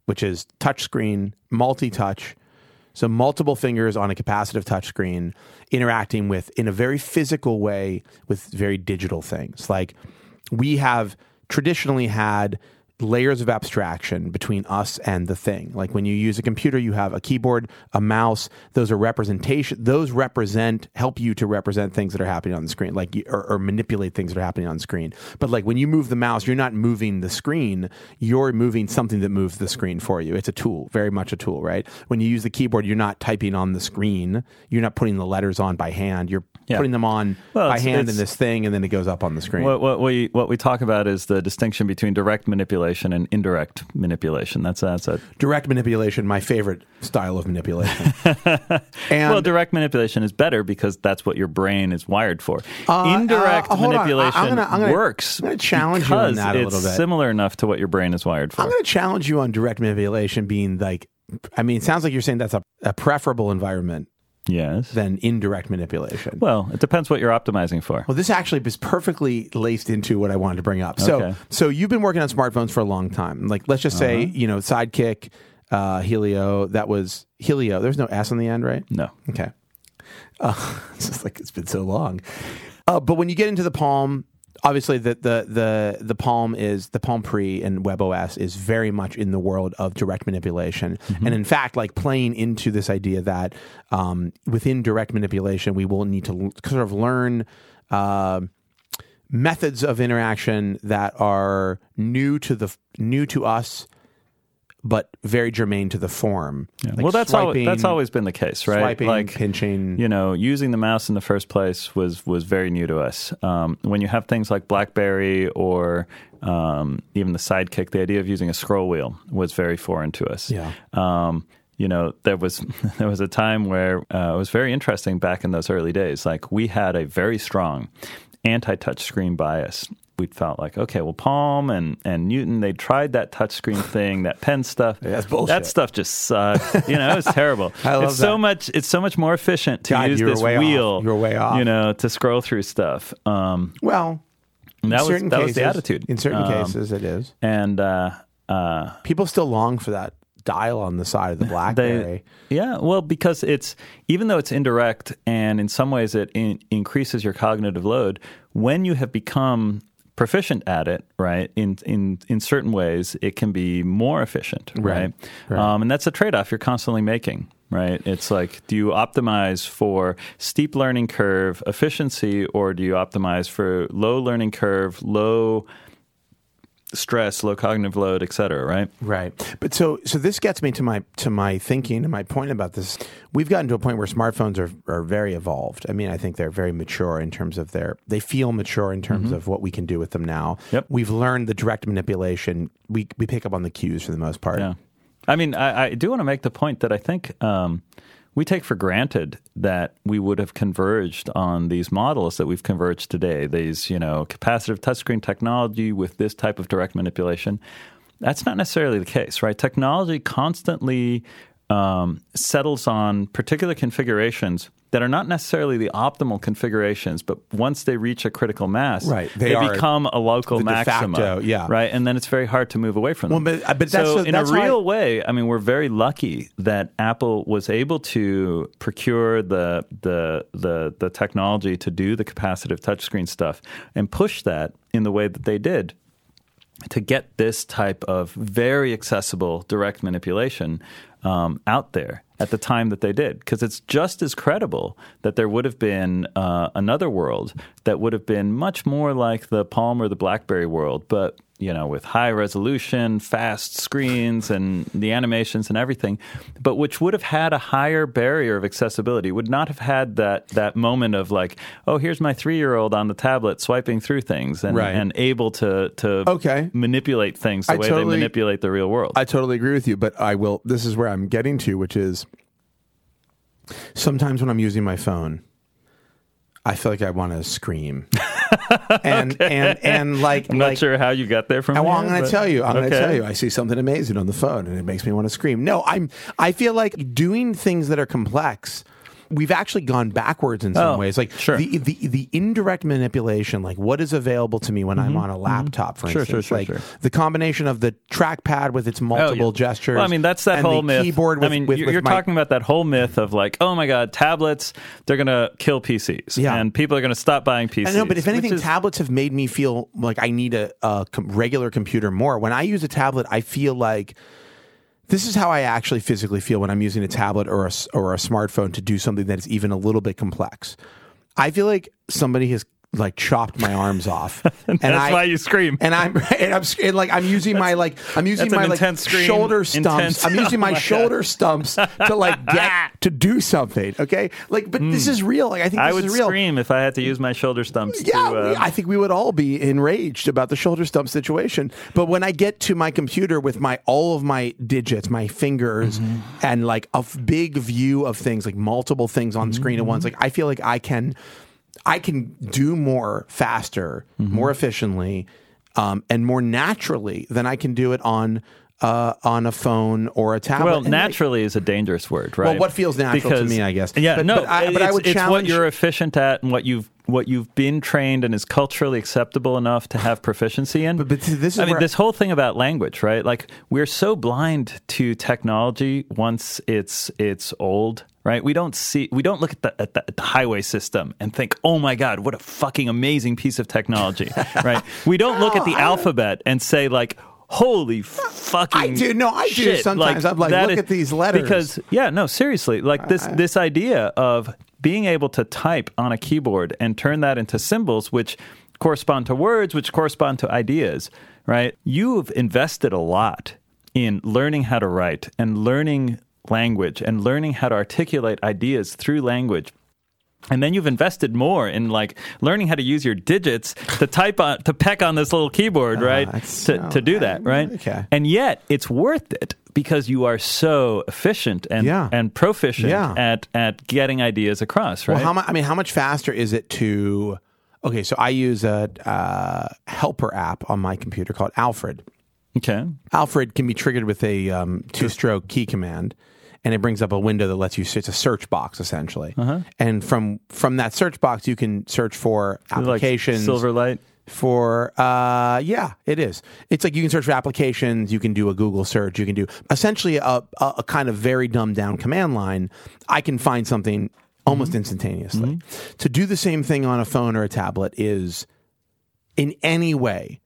which is touchscreen, multi-touch, so multiple fingers on a capacitive touchscreen interacting with in a very physical way with very digital things. Like we have traditionally had layers of abstraction between us and the thing. Like when you use a computer, you have a keyboard, a mouse. Those are representation. Those represent help you to represent things that are happening on the screen, like or, or manipulate things that are happening on screen. But like when you move the mouse, you're not moving the screen. You're moving something that moves the screen for you. It's a tool, very much a tool, right? When you use the keyboard, you're not typing on the screen. You're not putting the letters on by hand. You're Yeah. putting them on Well, by it's- hand in this thing, and then it goes up on the screen. What, what we what we talk about is the distinction between direct manipulation and indirect manipulation. That's that's a Direct manipulation, my favorite style of manipulation. and well, direct manipulation is better because that's what your brain is wired for. Uh, indirect uh, hold on. I- I'm manipulation gonna- I'm gonna- works. I'm gonna challenge you on that a little bit. similar enough to what your brain is wired for. I'm going to challenge you on direct manipulation being like, I mean, it sounds like you're saying that's a, a preferable environment yes. than indirect manipulation. well, it depends what you're optimizing for. Well, this actually is perfectly laced into what I wanted to bring up. So, Okay. so you've been working on smartphones for a long time. Like, let's just say, you know, Sidekick, uh, Helio. That was Helio. There's no S on the end, right? No. Okay. Uh, it's just like it's been so long. Uh, but when you get into the Palm, obviously the the the the Palm is the Palm Pre and WebOS is very much in the world of direct manipulation, and in fact, like playing into this idea that um, within direct manipulation, we will need to l- sort of learn. Uh, methods of interaction that are new to the new to us but very germane to the form Like well, that's al- that's always been the case, right? swiping, like pinching. you know, using the mouse in the first place was was very new to us. Um, when you have things like BlackBerry or um, even the Sidekick, the idea of using a scroll wheel was very foreign to us. Yeah. Um, you know, there was there was a time where uh, it was very interesting back in those early days. Like we had a very strong anti-touch screen bias. We felt like, okay, well, Palm and, and Newton, they tried that touchscreen thing, that pen stuff. that's bullshit. That stuff just sucked. You know, it was terrible. I love it's so much. It's so much more efficient to God, use this off. wheel. You were way off. You know, to scroll through stuff. Um, well in that was certain that was the attitude. in certain Um, cases it is and uh, uh, people still long for that dial on the side of the blackberry Yeah, well, because it's even though it's indirect and in some ways it in, increases your cognitive load. When you have become proficient at it, right? In in in certain ways, it can be more efficient, right? Right. Um, and that's a trade off you're constantly making. Right, it's like, do you optimize for steep learning curve efficiency, or do you optimize for low learning curve, low stress, low cognitive load, et cetera, right? Right. But so so this gets me to my to my thinking and my point about this. We've gotten to a point where smartphones are are very evolved. I mean, I think they're very mature in terms of their they feel mature in terms of what we can do with them now. Yep. We've learned the direct manipulation. We we pick up on the cues for the most part. Yeah. I mean, I, I do want to make the point that I think um, we take for granted that we would have converged on these models that we've converged today. These, you know, capacitive touchscreen technology with this type of direct manipulation. That's not necessarily the case, right? Technology constantly um, settles on particular configurations that are not necessarily the optimal configurations, but once they reach a critical mass, Right. They they, become a local maxima, yeah. right? And then it's very hard to move away from them. Well, but- uh, but that's so in a real way, I mean, we're very lucky that Apple was able to procure the the the the technology to do the capacitive touchscreen stuff and push that in the way that they did to get this type of very accessible direct manipulation um, out there at the time that they did. Because it's just as credible that there would have been uh, another world that would have been much more like the Palm or the BlackBerry world, but you know, with high resolution, fast screens, and the animations and everything, but which would have had a higher barrier of accessibility. Would not have had that that moment of like, oh, here's my three year old on the tablet swiping through things and, Right. and able to to Okay. manipulate things the I way totally- they manipulate the real world. I totally agree with you, but I will. This is where I'm getting to, which is sometimes when I'm using my phone, I feel like I want to scream, and and and like I'm like. not sure how you got there from. Well, I'm here, going to tell you. I'm going to tell you. I see something amazing on the phone, and it makes me want to scream. No, I'm. I feel like doing things that are complex. We've actually gone backwards in some Oh, ways. Like sure. the, the the indirect manipulation, like what is available to me when I'm on a laptop, for Mm-hmm. Sure, sure, instance. sure, like sure. the combination of the trackpad with its multiple Oh, yeah. gestures. Well, I mean, that's that and whole the myth. Keyboard with, I mean, with, you're, with you're my- talking about that whole myth of like, oh my god, tablets, they're going to kill PCs, Yeah. and people are going to stop buying PCs. I know, but if anything, is- tablets have made me feel like I need a, a regular computer more. When I use a tablet, I feel like this is how I actually physically feel when I'm using a tablet or a, or a smartphone to do something that is even a little bit complex. I feel like somebody has like chopped my arms off, and that's I, why you scream. and I'm and I'm and like I'm using my like I'm using my like scream. shoulder stumps. Intense. I'm using Oh my, my God. shoulder stumps to like get to do something. Okay, like but this is real. Like I think Hmm. I would scream if I had to use my shoulder stumps. Yeah, to, uh, I think we would all be enraged about the shoulder stump situation. But when I get to my computer with my all of my digits, my fingers, Mm-hmm. and like a f- big view of things, like multiple things on screen at once, Mm-hmm. like I feel like I can, I can do more faster, Mm-hmm. more efficiently, um, and more naturally than I can do it on. Uh, on a phone or a tablet. well, And, like, naturally is a dangerous word, right? Well, what feels natural to me, I guess. Yeah, But- no, but I- but I would it's what you're efficient at and what you've what you've been trained and is culturally acceptable enough to have proficiency in. But- but this is I mean, this whole thing about language, right? Like we're so blind to technology once it's it's old. Right, we don't see, we don't look at the, at the at the highway system and think, "Oh my God, what a fucking amazing piece of technology!" right? We don't look at the alphabet and say, "Like, holy fucking I do. No, I do shit. sometimes. I'm like, look is- at these letters. because yeah, no, seriously, like this this idea of being able to type on a keyboard and turn that into symbols, which correspond to words, which correspond to ideas, right? You've invested a lot in learning how to write and learning language and learning how to articulate ideas through language. And then you've invested more in like learning how to use your digits to type on to peck on this little keyboard, right? To, so- to do that, right? okay. And yet it's worth it because you are so efficient and Yeah. and proficient Yeah. at at getting ideas across, right? Well, how much? I mean, how much faster is it to? Okay, so I use a uh, helper app on my computer called Alfred. okay. Alfred can be triggered with a um, two-stroke key command, and it brings up a window that lets you. It's a search box essentially, Uh-huh. and from from that search box, you can search for applications. Like Spotlight. for uh yeah it is it's like you can search for applications you can do a google search you can do essentially a, a, a kind of very dumbed down command line i can find something almost instantaneously to do the same thing on a phone or a tablet is in any way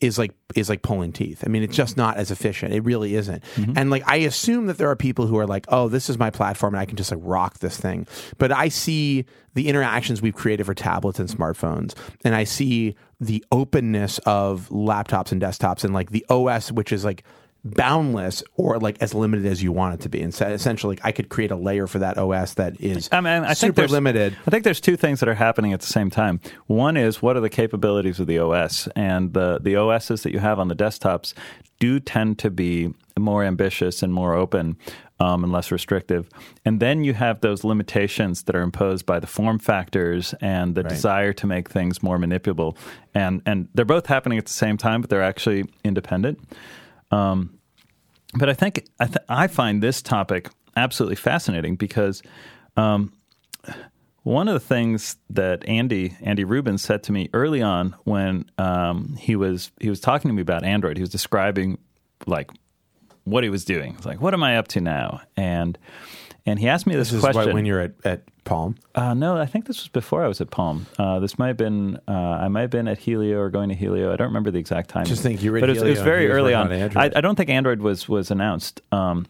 is like is like pulling teeth. I mean, it's just mm-hmm. not as efficient. It really isn't. Mm-hmm. And like I assume that there are people who are like, "Oh, this is my platform and I can just like rock this thing." But I see the interactions we've created for tablets and smartphones, and I see the openness of laptops and desktops and like the OS which is like boundless or like as limited as you want it to be. And so essentially, I could create a layer for that OS that is I mean, I think super there's, limited. I think there's two things that are happening at the same time. One is what are the capabilities of the OS, and the the OSs that you have on the desktops do tend to be more ambitious and more open. Um, and less restrictive. And then you have those limitations that are imposed by the form factors and the desire to make things more manipulable. And and they're both happening at the same time, but they're actually independent. Um, but I think I, th- I find this topic absolutely fascinating because um, one of the things that Andy Andy Rubin said to me early on when um, he was he was talking to me about Android, he was describing like what he was doing. It's like, what am I up to now? And and he asked me this, This is question. why- when you're at, at Palm. Uh, no, I think this was before I was at Palm. Uh, this might have been uh, I might have been at Helio or going to Helio. I don't remember the exact time. Just think you were but it was, it was very early on. on. I, I don't think Android was was announced. Um,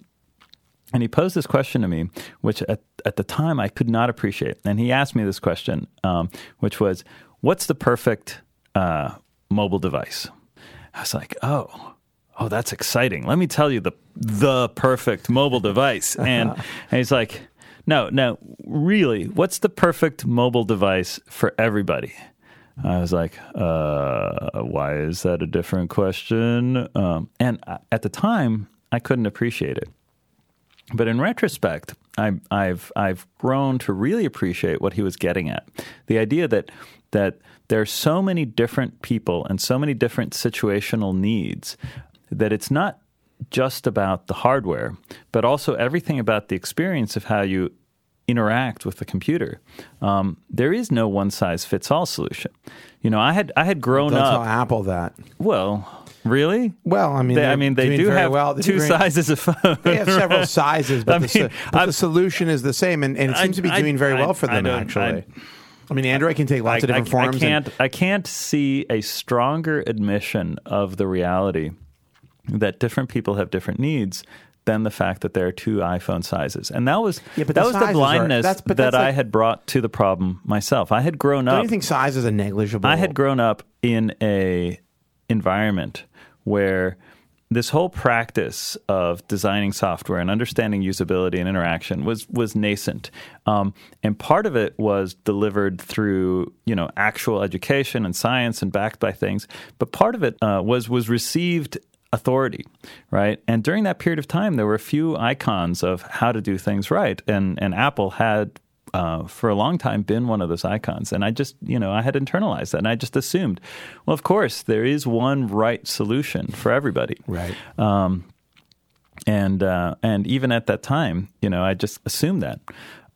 And he posed this question to me, which at, at the time I could not appreciate. And he asked me this question, um, which was, What's the perfect uh, mobile device? I was like, Oh, oh, that's exciting. Let me tell you the the perfect mobile device. And, and he's like, no, no, really, what's the perfect mobile device for everybody? I was like, uh, why is that a different question? Um, and at the time, I couldn't appreciate it. But in retrospect, I, I've I've grown to really appreciate what he was getting at. The idea that that there are so many different people and so many different situational needs that it's not just about the hardware, but also everything about the experience of how you interact with the computer. Um, there is no one size fits all solution. You know, I had I had grown Don't up. tell Apple that. Well, really? Well, I mean, They, I mean, they do have well. They're two doing- sizes of phone. They have several sizes, but, I the, but the solution is the same, and, and it I- seems to be I- doing very I- well for I them. actually, I- I, mean, Android can take lots of different I, forms. I can't. I can't see a stronger admission of the reality that different people have different needs than the fact that there are two iPhone sizes, and that was Yeah, but that the was the sizes are- blindness that's- that that's I like- had brought to the problem myself. I had grown don't up. you think size is a negligible? I had grown up in a environment where this whole practice of designing software and understanding usability and interaction was was nascent, um, and part of it was delivered through you know actual education and science and backed by things, but part of it uh, was was received authority, right? And during that period of time, there were a few icons of how to do things right, and and Apple had uh, for a long time been one of those icons. And I just, you know, I had internalized that and I just assumed, well, of course, there is one right solution for everybody. right. And, uh, and even at that time, you know, I just assumed that.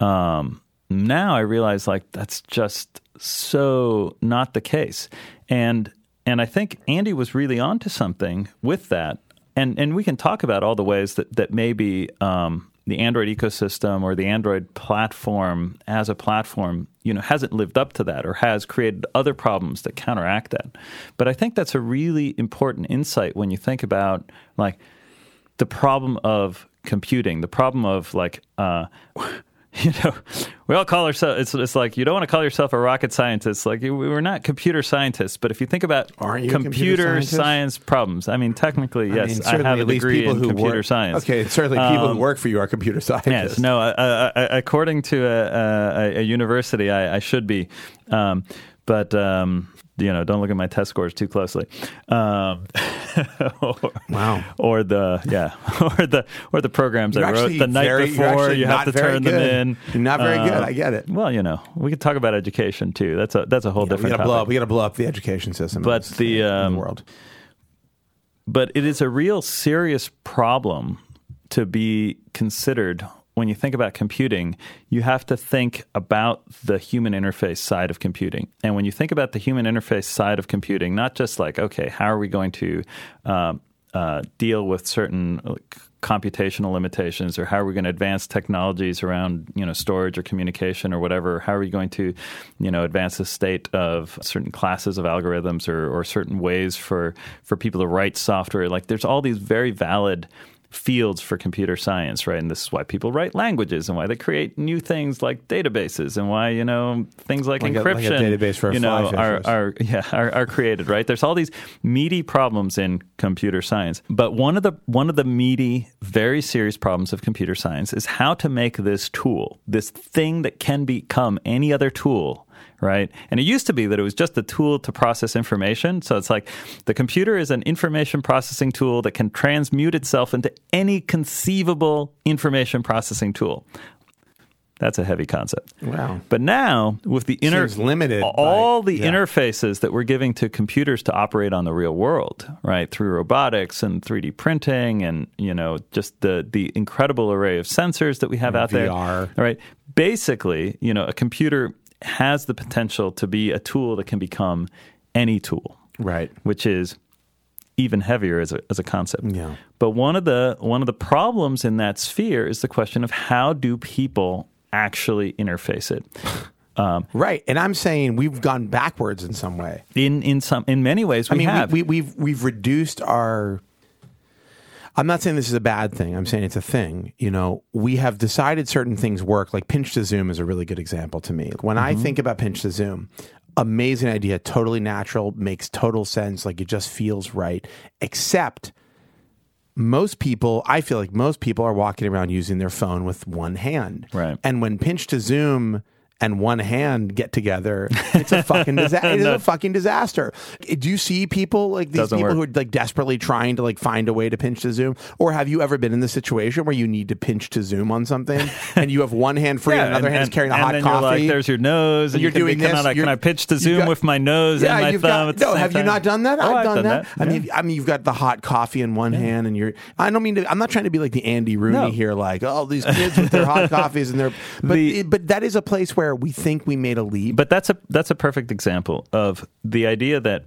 Um, now I realize like that's just so not the case. And, and I think Andy was really onto something with that. And, and we can talk about all the ways that, that maybe, um, the Android ecosystem or the Android platform as a platform, you know, hasn't lived up to that or has created other problems that counteract that. But I think that's a really important insight when you think about like the problem of computing, the problem of like, uh, you know, we all call ourselves. It's, it's like you don't want to call yourself a rocket scientist. Like we- we're not computer scientists, but if you think about Aren't you computer computer science problems, I mean, technically, I yes, mean, I, certainly have a at least degree people in who computer work, science. Okay, certainly people Um, who work for you are computer scientists. Yes, no. Uh, uh, uh, according to a, a, a university, I, I should be, um, but um, you know, don't look at my test scores too closely. Um, or, Wow. Or the yeah, or the or the programs You're I wrote the night very- before. You have to turn good. them in. You're not very good. Uh, I get it. Well, you know, we could talk about education too. That's a that's a whole we different got to blow up. We got to blow up the education system. But in the, in um, the world. but it is a real serious problem to be considered when you think about computing. You have to think about the human interface side of computing. And when you think about the human interface side of computing, not just like, okay, how are we going to um, uh, deal with certain computational limitations or how are we going to advance technologies around you know storage or communication or whatever how are we going to you know advance the state of certain classes of algorithms or, or certain ways for for people to write software like there's all these very valid fields for computer science, right? And this is why people write languages and why they create new things like databases and why, you know, things like, Like a- like a encryption, database for you know, are, are, yeah, are, are created, right? There's all these meaty problems in computer science. But one of the one of the meaty, very serious problems of computer science is how to make this tool, this thing that can become any other tool, right? And it used to be that it was just a tool to process information. So it's like the computer is an information processing tool that can transmute itself into any conceivable information processing tool. That's a heavy concept. Wow. But now, with the inner Seems limited all by- the yeah. interfaces that we're giving to computers to operate on the real world, right, through robotics and 3D printing, and you know, just the the incredible array of sensors that we have out there. VR. All right, basically, you know, a computer has the potential to be a tool that can become any tool, Right. which is even heavier as a as a concept. Yeah. But one of the one of the problems in that sphere is the question of how do people actually interface it. Um, right. And I'm saying we've gone backwards in some way. In in some in many ways we I mean, have. we, we, we've we've reduced our. I'm not saying this is a bad thing. I'm saying it's a thing. You know, we have decided certain things work. Like pinch to zoom is a really good example to me. When I mm-hmm. think about pinch to zoom, amazing idea, totally natural, makes total sense. Like it just feels right. Except most people, I feel like most people are walking around using their phone with one hand. Right. And when pinch to zoom and one hand get together, it's a fucking disaster. It is a fucking disaster. Do you see people like these Doesn't people work. who are like desperately trying to like find a way to pinch to zoom? Or have you ever been in the situation where you need to pinch to zoom on something and you have one hand free and another hand is carrying a and hot then coffee? You're like, there's your nose, and You're you doing be, can, this, I, you're- can I pitch to zoom got- with my nose yeah, and my thumb got, no, have you time? not done that? Oh, I've, done, that. I Yeah. mean, I mean, you've got the hot coffee in one hand, and you're. I don't mean to. I'm not trying to be like the Andy Rooney No. here, like oh these kids with their hot coffees and their. But The- it- but that is a place where we think we made a leap. But that's a that's a perfect example of the idea that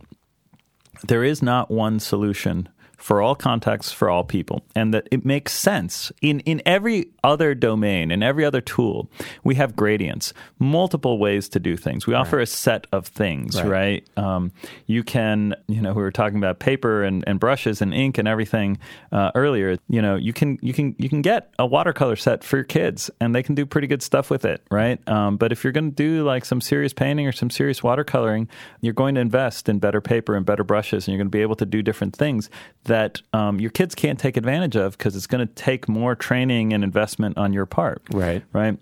there is not one solution for all contexts for all people and that it makes sense. In in every other domain in every other tool we have gradients multiple ways to do things. We offer a set of things Right. right, Um, you can you know we were talking about paper and, and brushes and ink and everything uh, earlier. You know you can you can you can get a watercolor set for your kids and they can do pretty good stuff with it right? Um, but if you're going to do like some serious painting or some serious watercoloring you're going to invest in better paper and better brushes and you're going to be able to do different things that um, your kids can't take advantage of because it's going to take more training and investment on your part Right. right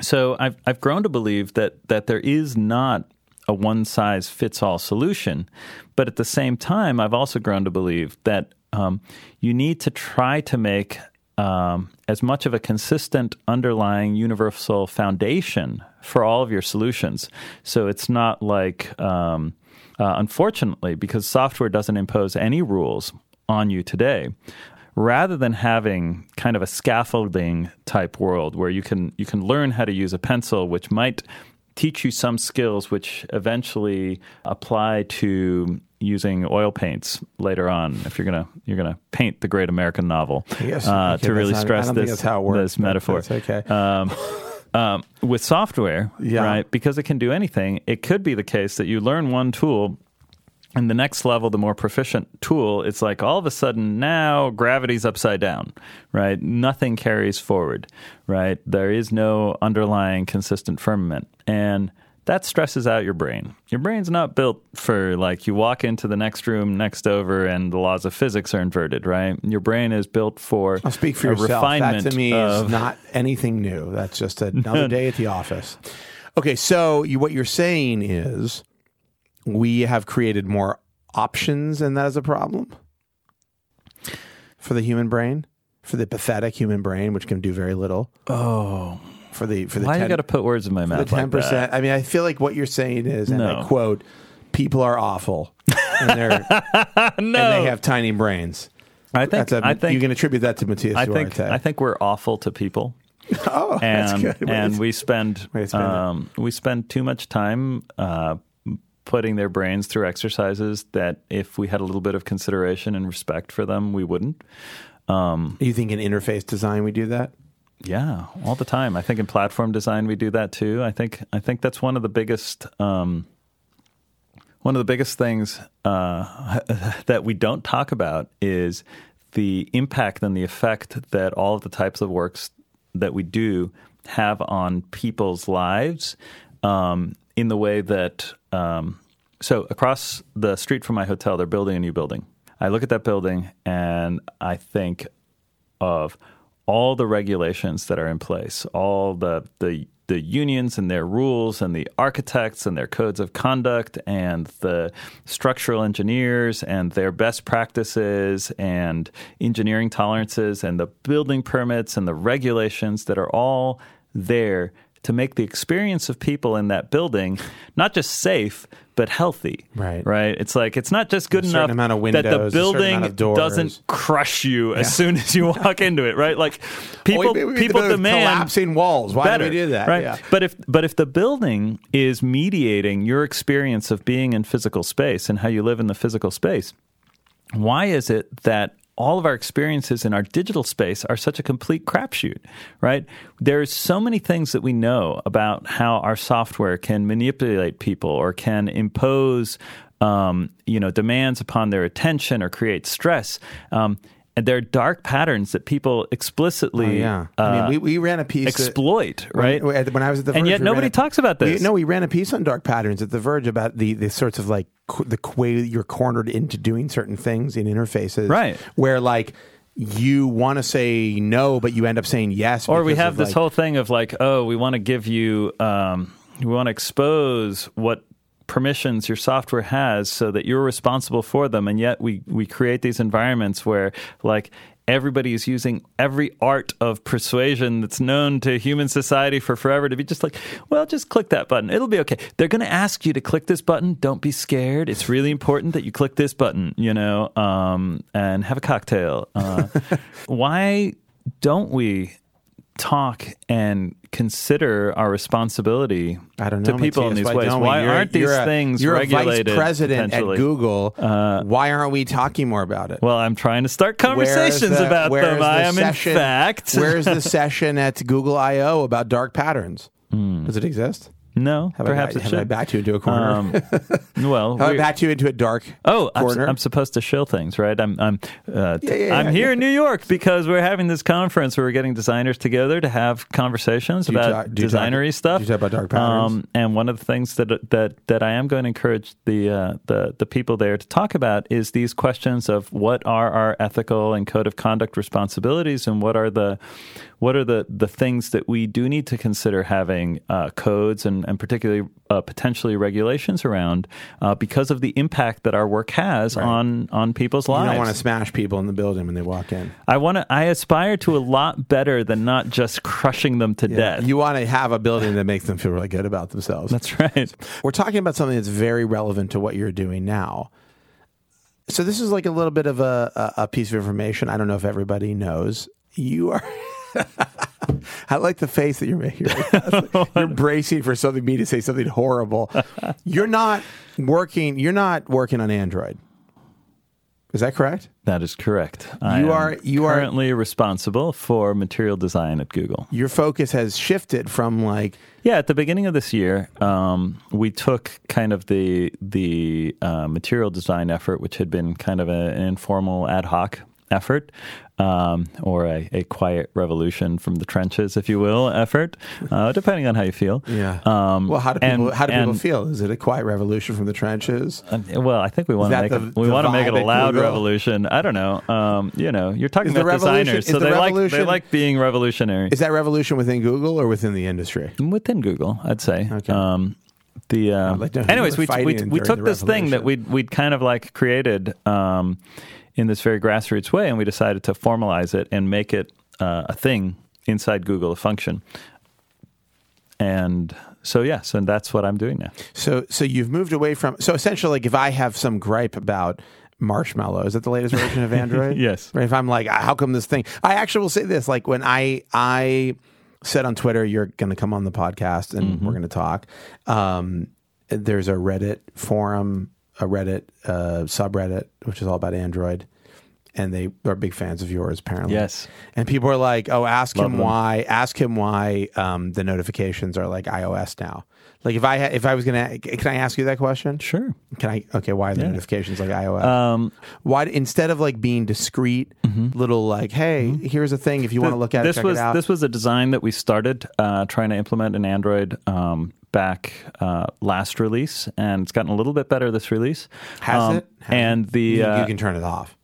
so I've I've grown to believe that that there is not a one size fits all solution, but at the same time, I've also grown to believe that um, you need to try to make um, as much of a consistent underlying universal foundation for all of your solutions. So it's not like, um, uh, unfortunately, because software doesn't impose any rules on you today rather than having kind of a scaffolding type world where you can you can learn how to use a pencil which might teach you some skills which eventually apply to using oil paints later on if you're gonna you're gonna paint the great American novel Yes. uh, Okay, to really not- stress I don't think this that's how it works, this metaphor okay. um, um, with software Yeah. right because it can do anything it could be the case that you learn one tool and the next level, the more proficient tool, it's like all of a sudden now gravity's upside down, right? Nothing carries forward, right? There is no underlying consistent firmament. And that stresses out your brain. Your brain's not built for like you walk into the next room next over and the laws of physics are inverted, right? Your brain is built for I'll speak for yourself. That to me of, is not anything new. That's just another day at the office. Okay, so you, what you're saying is we have created more options, and that is a problem for the human brain, for the pathetic human brain, which can do very little. Oh, For the for the why 10, you got to put words in my mouth? the ten like percent. I mean, I feel like what you're saying is, and I quote, "People are awful, and they're and they have tiny brains." I think a, I think you can attribute that to Matias I think Duarte. I think we're awful to people. oh, that's and good. And we spend way to spend it. um, we spend too much time uh, putting their brains through exercises that if we had a little bit of consideration and respect for them, we wouldn't. you think in interface design we do that? Yeah, all the time. I think in platform design we do that too. I think I think that's one of the biggest um, one of the biggest things uh, that we don't talk about is the impact and the effect that all of the types of works that we do have on people's lives um, in the way that um, so across the street from my hotel they're building a new building i look at that building and i think of all the regulations that are in place, all the the the unions and their rules and the architects and their codes of conduct and the structural engineers and their best practices and engineering tolerances and the building permits and the regulations that are all there to make the experience of people in that building not just safe but healthy Right. right it's like it's not just good enough amount of that the windows, building amount of doors. doesn't crush you as soon as you walk into it, right? Like people, people the demand collapsing walls. Why better, do we do that? right? Yeah. But if but if the building is mediating your experience of being in physical space and how you live in the physical space, why is it that all of our experiences in our digital space are such a complete crapshoot, right? There's so many things that we know about how our software can manipulate people or can impose, um, you know, demands upon their attention or create stress. Um, and there are dark patterns that people explicitly Oh, yeah. uh, I mean, we, we ran a piece. that- exploit, right? When, when I was at the Verge, And yet nobody a- talks about we- this. no, we ran a piece on dark patterns at the Verge about the the sorts of like the way you're cornered into doing certain things in interfaces, Right. Where like you want to say no, but you end up saying yes. or we have this like- whole thing of like, oh, we want to give you, um, we want to expose what permissions your software has so that you're responsible for them, and yet we we create these environments where like. Everybody is using every art of persuasion that's known to human society for forever to be just like, well, just click that button. It'll be okay. They're going to ask you to click this button. Don't be scared. It's really important that you click this button, you know, um, and have a cocktail. Uh, why don't we talk and consider our responsibility I don't know to people in these why ways? Why You're- aren't these you're a- things you're regulated? a vice president at? Google. Uh, why aren't we talking more about it? Well, I'm trying to start conversations the- about them. the I am session- in fact. where's the session at Google I/O about dark patterns? Hmm. Does it exist? No, Have perhaps I, it have I should. backed you into a corner? Um, well, have I backed you into a dark Oh, I'm, corner? I'm supposed to show things, right? I'm I'm uh, Yeah, yeah, I'm yeah. here in New York because we're having this conference where we're getting designers together to have conversations you about talk- do you talk- designery stuff. do you talk about dark patterns? Um, and one of the things that that that I am going to encourage the uh, the the people there to talk about is these questions of what are our ethical and code of conduct responsibilities, and what are the what are the the things that we do need to consider having uh, codes and and particularly uh, potentially regulations around uh, because of the impact that our work has on on people's you lives. don't want to smash people in the building when they walk in. I want to. I aspire to a lot better than not just crushing them to death. You want to have a building that makes them feel really good about themselves. That's right. We're talking about something that's very relevant to what you're doing now. So this is like a little bit of a, a, a piece of information. I don't know if everybody knows. You are. I like the face that you're making. Right now. you're bracing for something me to say something horrible. You're not working. You're not working on Android. Is that correct? That is correct. I You are- you are- currently responsible for material design at Google. Your focus has shifted from like Yeah, at the beginning of this year, um, we took kind of the the uh, material design effort, which had been kind of a, an informal ad hoc effort, um, or a, a quiet revolution from the trenches, if you will, effort, uh, depending on how you feel. yeah. Um, well, how do people and- how do people and- feel? Is it a quiet revolution from the trenches? Uh, Well, I think we want to make the- it, we want to make it a loud revolution. I don't know. Um, you know, you're talking Is about designers, so the they like they like being revolutionary Is that revolution within Google or within the industry? within Google. I'd say. Okay. The uh, like to know who anyways, we we, we took this thing that we'd we'd kind of like created um, in this very grassroots way, and we decided to formalize it and make it uh, a thing inside Google, a function. And so yes, and that's what I'm doing now. So so you've moved away from so essentially like if I have some gripe about Marshmallow, is that the latest version of Android? Yes. Right. If I'm like, how come this thing? I actually will say this: like when I I said on Twitter, you're going to come on the podcast and Mm-hmm. we're going to talk. Um, there's a Reddit forum, a Reddit uh, subreddit, which is all about Android. And they are big fans of yours, apparently. Yes. And people are like, "Oh, ask Love him them. why. Ask him why um, the notifications are like iOS now. Like, if I ha- if I was gonna, can I ask you that question? Sure. Can I? Okay, why are the notifications like iOS? Um, why instead of like being discreet, little like, hey, here's a thing if you want to look at Mm-hmm. this it, check was it out. this was a design that we started uh, trying to implement in Android um, back uh, last release, and it's gotten a little bit better this release. Has Um, it? Has And the you, uh, you can turn it off.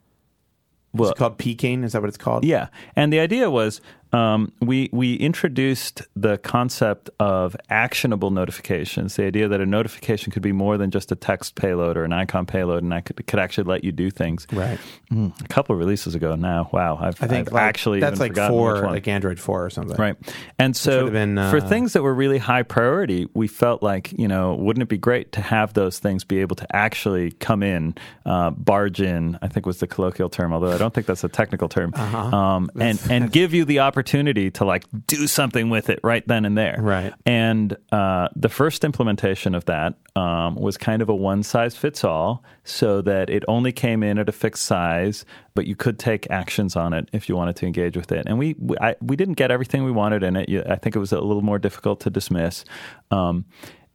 Well, It's called peeking. Is that what it's called? yeah, and the idea was um, we we introduced the concept of actionable notifications. The idea that a notification could be more than just a text payload or an icon payload, and that could, could actually let you do things. Right. Mm, a couple of releases ago now. Wow, I've, I think I've like, actually that's even like four, like Android four or something. Right. And so been, for uh, things that were really high priority, we felt like, you know, wouldn't it be great to have those things be able to actually come in, uh, barge in, I think was the colloquial term, although I don't think that's a technical term, Uh-huh. um, and, and give you the opportunity to like do something with it right then and there. Right. And uh, the first implementation of that um, was kind of a one size fits all, so that it only came in at a fixed size, but you could take actions on it if you wanted to engage with it. And we we, I, we didn't get everything we wanted in it. I think it was a little more difficult to dismiss. Um,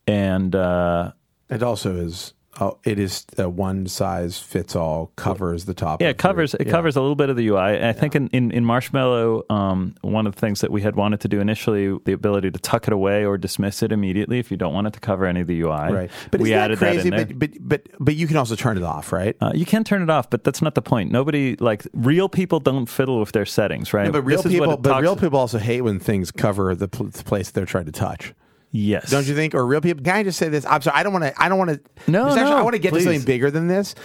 and uh, It also is Oh, it is a one size fits all covers the top. Yeah, it covers your- it yeah. covers a little bit of the UI. I think in, in, in Marshmallow, um, one of the things that we had wanted to do initially, the ability to tuck it away or dismiss it immediately if you don't want it to cover any of the UI. Right, but we added that crazy? that in there. but, but but but you can also turn it off, right? Uh, you can turn it off, but that's not the point. Nobody like real people don't fiddle with their settings, right? Yeah, but real This people, but real people also hate when things cover the, pl- the place they're trying to touch. Yes, Don't you think? Or real people? Can I just say this? I'm sorry. I don't want to. I don't want to. No, no, I want to get please. to something bigger than this,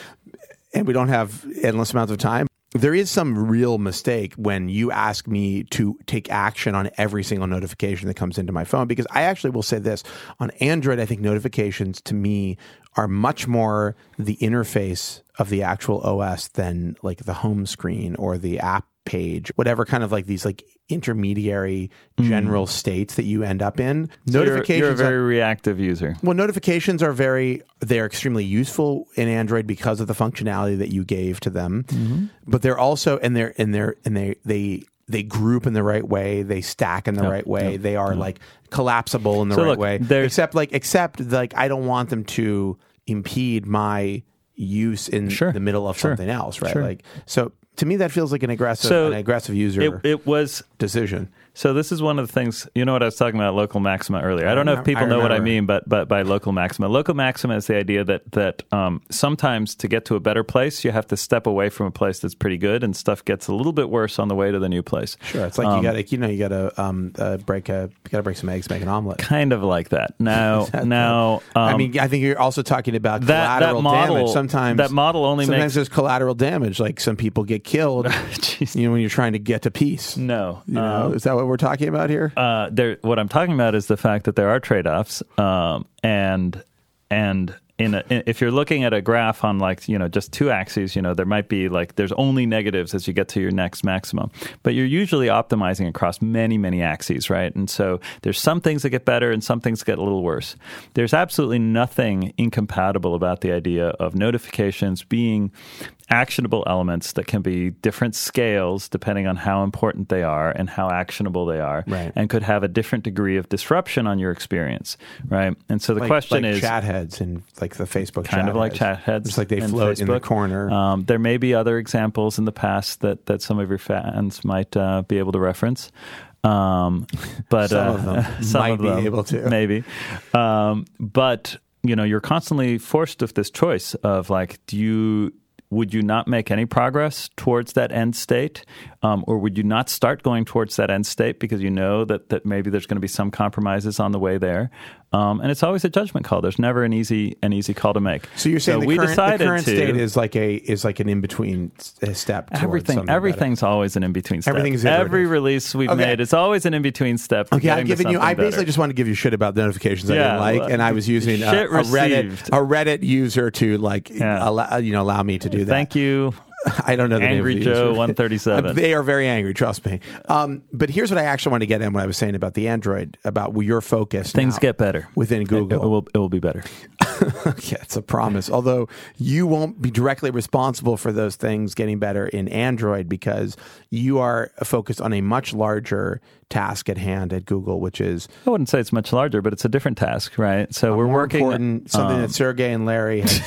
and we don't have endless amounts of time. There is some real mistake when you ask me to take action on every single notification that comes into my phone because I actually will say this on Android. I think notifications to me are much more the interface of the actual OS than like the home screen or the app page, whatever kind of like these like intermediary general states that you end up in. Mm. So notifications You're, a are- very reactive user. well, notifications are very they're extremely useful in Android because of the functionality that you gave to them. Mm-hmm. But they're also and they're and they're and they they they group in the right way, they stack in the right way, they are like collapsible in the So right look, way. Except like except like I don't want them to impede my use in Sure. the middle of Sure. something else, right? Sure. Like so to me that feels like an aggressive So an aggressive user It, it was decision. So this is one of the things. You know what I was talking about local maxima earlier. I don't know if people know what I mean, but but by local maxima, local maxima is the idea that that um, sometimes to get to a better place, you have to step away from a place that's pretty good, and stuff gets a little bit worse on the way to the new place. Sure, it's like you got to you know you got to um, uh, break a you got to break some eggs, make an omelet. Kind of like that. Now now, um, I mean, I think you're also talking about that that model damage. Sometimes that model only sometimes makes there's collateral damage, like some people get killed. You know, when you're trying to get to peace. no. You know, um, is that what we're talking about here? uh, there, what I'm talking about is the fact that there are trade-offs, um, and and in a, if you're looking at a graph on like you know just two axes, you know there might be like there's only negatives as you get to your next maximum, but you're usually optimizing across many many axes, right? And so there's some things that get better and some things get a little worse. There's absolutely nothing incompatible about the idea of notifications being actionable elements that can be different scales depending on how important they are and how actionable they are Right. and could have a different degree of disruption on your experience right and so the like, question like is chat heads and like the Facebook kind chat of like heads. chat heads It's like they float in the corner. um, there may be other examples in the past that, that some of your fans might uh, be able to reference um, but Some uh, of them some might of be them, able to. maybe um, but you know you're constantly forced with this choice of like do you would you not make any progress towards that end state? Um, or would you not start going towards that end state because you know that, that maybe there's going to be some compromises on the way there um, and it's always a judgment call there's never an easy an easy call to make so you're saying the, we current, the current state is like a is like an in between step. Everything, everything's always an in between step. Everything's Every release we've Okay. made, it's always an in between step. Okay, to giving you. I basically better. just want to give you shit about the notifications I Yeah, didn't like, well, and I was using a, a Reddit a Reddit user to like Yeah. allow, you know allow me to do that. Thank you, I don't know the Angry name of the Joe user. 137. They are very angry. Trust me. Um, but here's what I actually want to get in. What I was saying about the Android, about your focus. Things now get better within Google. it will, it will be better. yeah, it's a promise. Although you won't be directly responsible for those things getting better in Android because you are focused on a much larger task at hand at Google, which is I wouldn't say it's much larger, but it's a different task, right? So we're working. important something um, that Sergey and Larry has,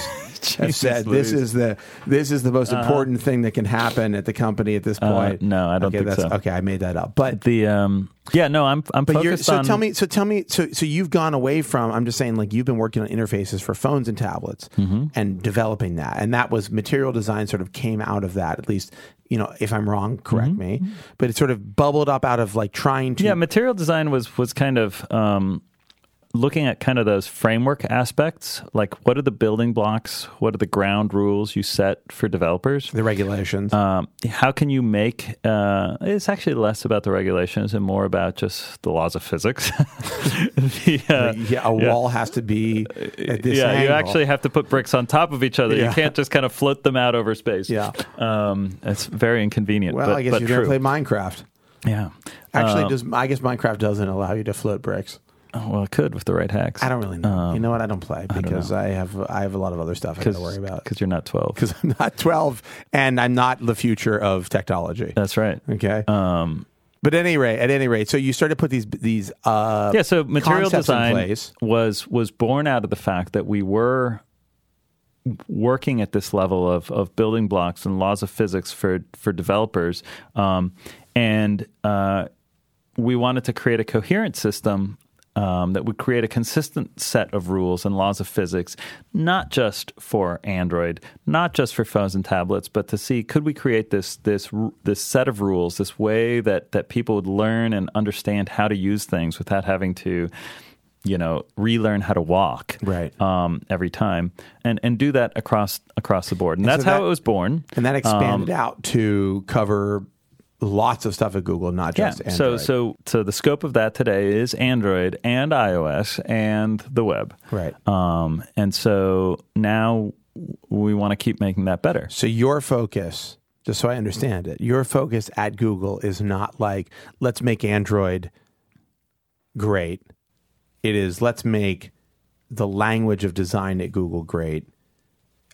have said. This is the this is the most important thing that can happen at the company at this point. Uh, no, I don't okay, think that's, so. Okay, I made that up, but. the um, yeah, no, I'm I'm But you're, so on. tell me, so tell me, so so you've gone away from. I'm just saying, like you've been working on interfaces for phones and tablets Mm-hmm. and developing that, and that was material design. Sort of came out of that, at least. You know, if I'm wrong, correct me. But it sort of bubbled up out of like trying to. Mm-hmm. yeah, material design was was kind of um, looking at kind of those framework aspects, like what are the building blocks, what are the ground rules you set for developers. the regulations. Um, how can you make? Uh, it's actually less about the regulations and more about just the laws of physics. The, uh, yeah, a wall has to be at this yeah, you actually have to put bricks on top of each other. Yeah. You can't just kind of float them out over space. Yeah. um, it's very inconvenient. Well, but, I guess you've never true. played Minecraft. Yeah, Actually, Um, does I guess Minecraft doesn't allow you to float bricks. Oh, well, it could with the right hacks. I don't really know. you know what? I don't play don't because. I, have I have a lot of other stuff I got to worry about. because you're not twelve. Because I'm not 12 and I'm not the future of technology. That's right. Okay. Um, but at any rate, at any rate, so you started to put these these uh, yeah, so material design place. was was born out of the fact that we were working at this level of of building blocks and laws of physics for for developers, um, and uh, we wanted to create a coherent system um, that would create a consistent set of rules and laws of physics, not just for Android, not just for phones and tablets, but to see could we create this this this set of rules, this way that that people would learn and understand how to use things without having to you know relearn how to walk right. um, every time and and do that across across the board. And, And that's so how it was born. and that expanded Um, out to cover lots of stuff at Google, not just yeah. So so so the scope of that today is Android and iOS and the web. Right. Um, and so now we want to keep making that better. So your focus, just so I understand it, your focus at Google is not like let's make Android great. It is let's make the language of design at Google great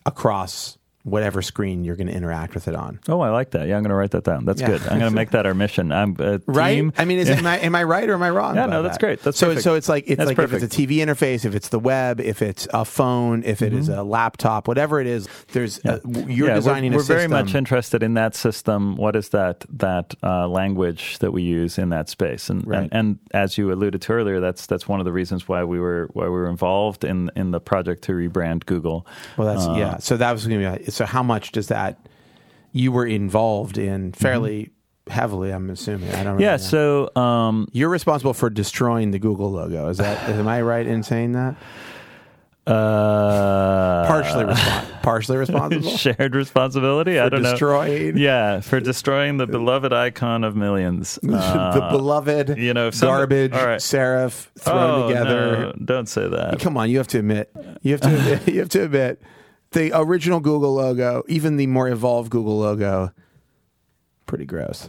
across whatever screen you're going to interact with it on. Oh, I like that. Yeah, I'm going to write that down. That's Yeah. good. I'm going to make that our mission. I'm a Right? team. I mean, is am I am I right or am I wrong? Yeah, no, that's that? great. That's so. perfect. So it's like it's That's like if it's a TV interface, if it's the web, if it's a phone, if it is a laptop, whatever it is. There's a, you're Mm-hmm. Yeah, designing we're, a we're very much interested in that system. What is that that uh, language that we use in that space? And, Right. and and as you alluded to earlier, that's that's one of the reasons why we were why we were involved in in the project to rebrand Google. Well, that's Uh, yeah. So that was going to be. So how much does that? You were involved in fairly heavily. I'm assuming. I don't. Mm-hmm. Yeah. know. So um, you're responsible for destroying the Google logo. Is that? am I right in saying that? uh, Partially, respon- partially responsible. shared responsibility. I don't know. destroying Yeah, for destroying the beloved icon of millions. Uh, the beloved, you know, somebody- garbage right. serif thrown oh, together. no, don't say that. Come on, you have to admit. You have to. Admit, you have to admit the original Google logo, even the more evolved Google logo, pretty gross.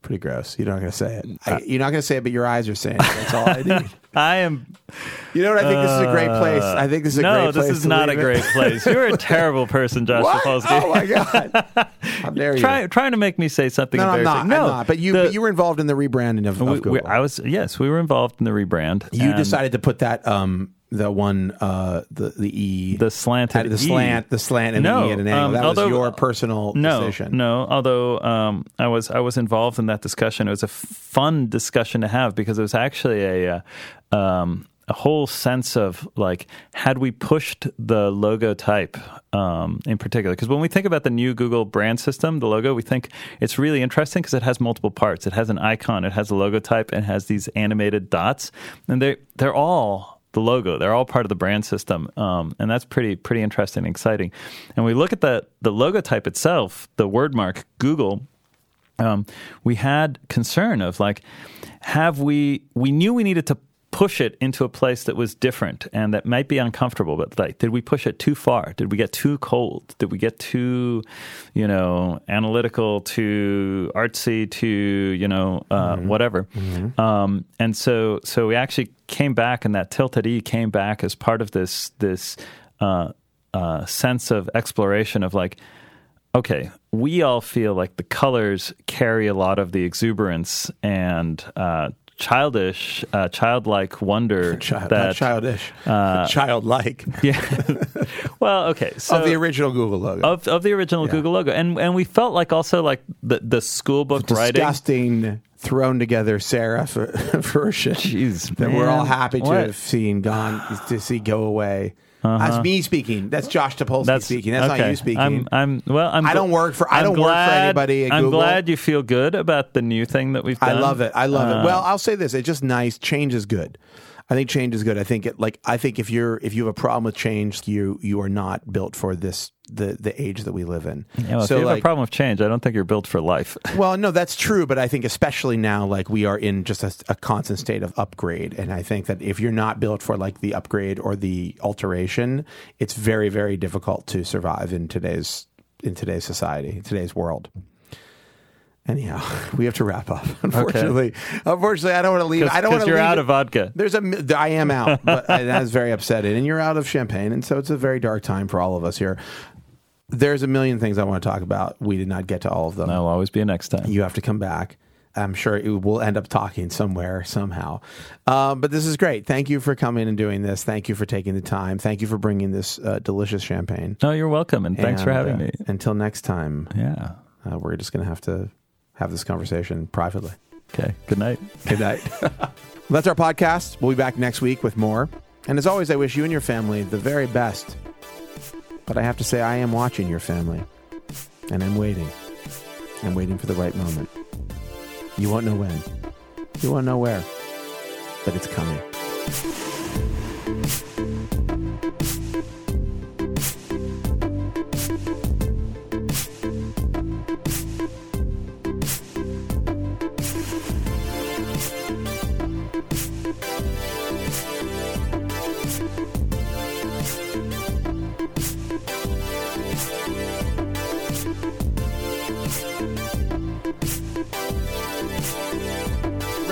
Pretty gross. You're not going to say it. I, you're not going to say it, but your eyes are saying it. That's all I need. I am. You know what? I think this is a great place. I think this is a no, great place. this is not a it. great place. You're a terrible person, Josh? Topolsky. Oh my god! How dare you? Try, trying to make me say something no, no, I'm not. embarrassing. I'm no, not. But you, the- but you were involved in the rebranding of, of we- Google. we- I was yes, we were involved in the rebrand. you decided to put that um the one uh the the e the slanted the E. slant the slant and No, the e at an angle. um, that although- was your personal no, decision. No, although um, I was I was involved in that discussion. It was a fun discussion to have because it was actually a uh, um, a whole sense of like had we pushed the logo type um, in particular because when we think about the new Google brand system, the logo, we think it's really interesting because it has multiple parts. It has an icon, it has a logo type, and it has these animated dots, and they they're all the logo. They're all part of the brand system, um, and that's pretty pretty interesting and exciting. And we look at the the logo type itself, the word mark Google. Um, we had concern of like, have we? We knew we needed to push it into a place that was different and that might be uncomfortable. But like, did we push it too far? Did we get too cold? Did we get too, you know, analytical, too artsy, too, you know, uh, whatever? Um, and so, so we actually came back, and that tilted E came back as part of this this uh, uh, sense of exploration of like okay, we all feel like the colors carry a lot of the exuberance and uh, childish, uh, childlike wonder Child, that. childish, uh, childlike yeah. well, okay. So of the original Google logo. of, of the original Google logo, and and we felt like also like the the school book writing. disgusting, thrown together serif version Jeez, that we're all happy to What? have seen gone to see go away. That's me speaking. That's Josh Topolsky That's speaking. That's okay. not you speaking. I'm, I'm well. I'm. I don't work for- I I'm don't work for anybody at I'm Google. glad you feel good about the new thing that we've done. I love it. I love Uh, it. Well, I'll say this: it's just nice. Change is good. I think change is good. I think it like I think if you're if you have a problem with change, you you are not built for this the the age that we live in. Know, if so you have a problem with change, I don't think you're built for life. well, no, that's true, but I think especially now, like we are in just a, a constant state of upgrade, and I think that if you're not built for like the upgrade or the alteration, it's very very difficult to survive in today's in today's society, today's world. Anyhow, we have to wrap up. Unfortunately, unfortunately, I don't want to leave. I don't want to you're leave out it- of vodka. There's a. I am out, but that is very upsetting. And you're out of champagne, and so it's a very dark time for all of us here. There's a million things I want to talk about. We did not get to all of them. There'll always be a next time. You have to come back. I'm sure it will end up talking somewhere somehow. Um, but this is great. Thank you for coming and doing this. Thank you for taking the time. Thank you for bringing this uh, delicious champagne. No, you're welcome, and thanks for having uh, me. Until next time, Yeah. uh, we're just going to have to have this conversation privately. Okay. Good night. Good night. That's our podcast. We'll be back next week with more. And as always, I wish you and your family the very best. But I have to say, I am watching your family, and I'm waiting. I'm waiting for the right moment. You won't know when. You won't know where. But it's coming.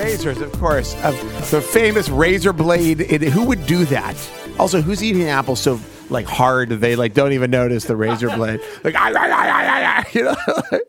Razors, of course. Of the famous razor blade. It, who would do that? Also, who's eating apples so like hard they like don't even notice the razor blade? Like, you know.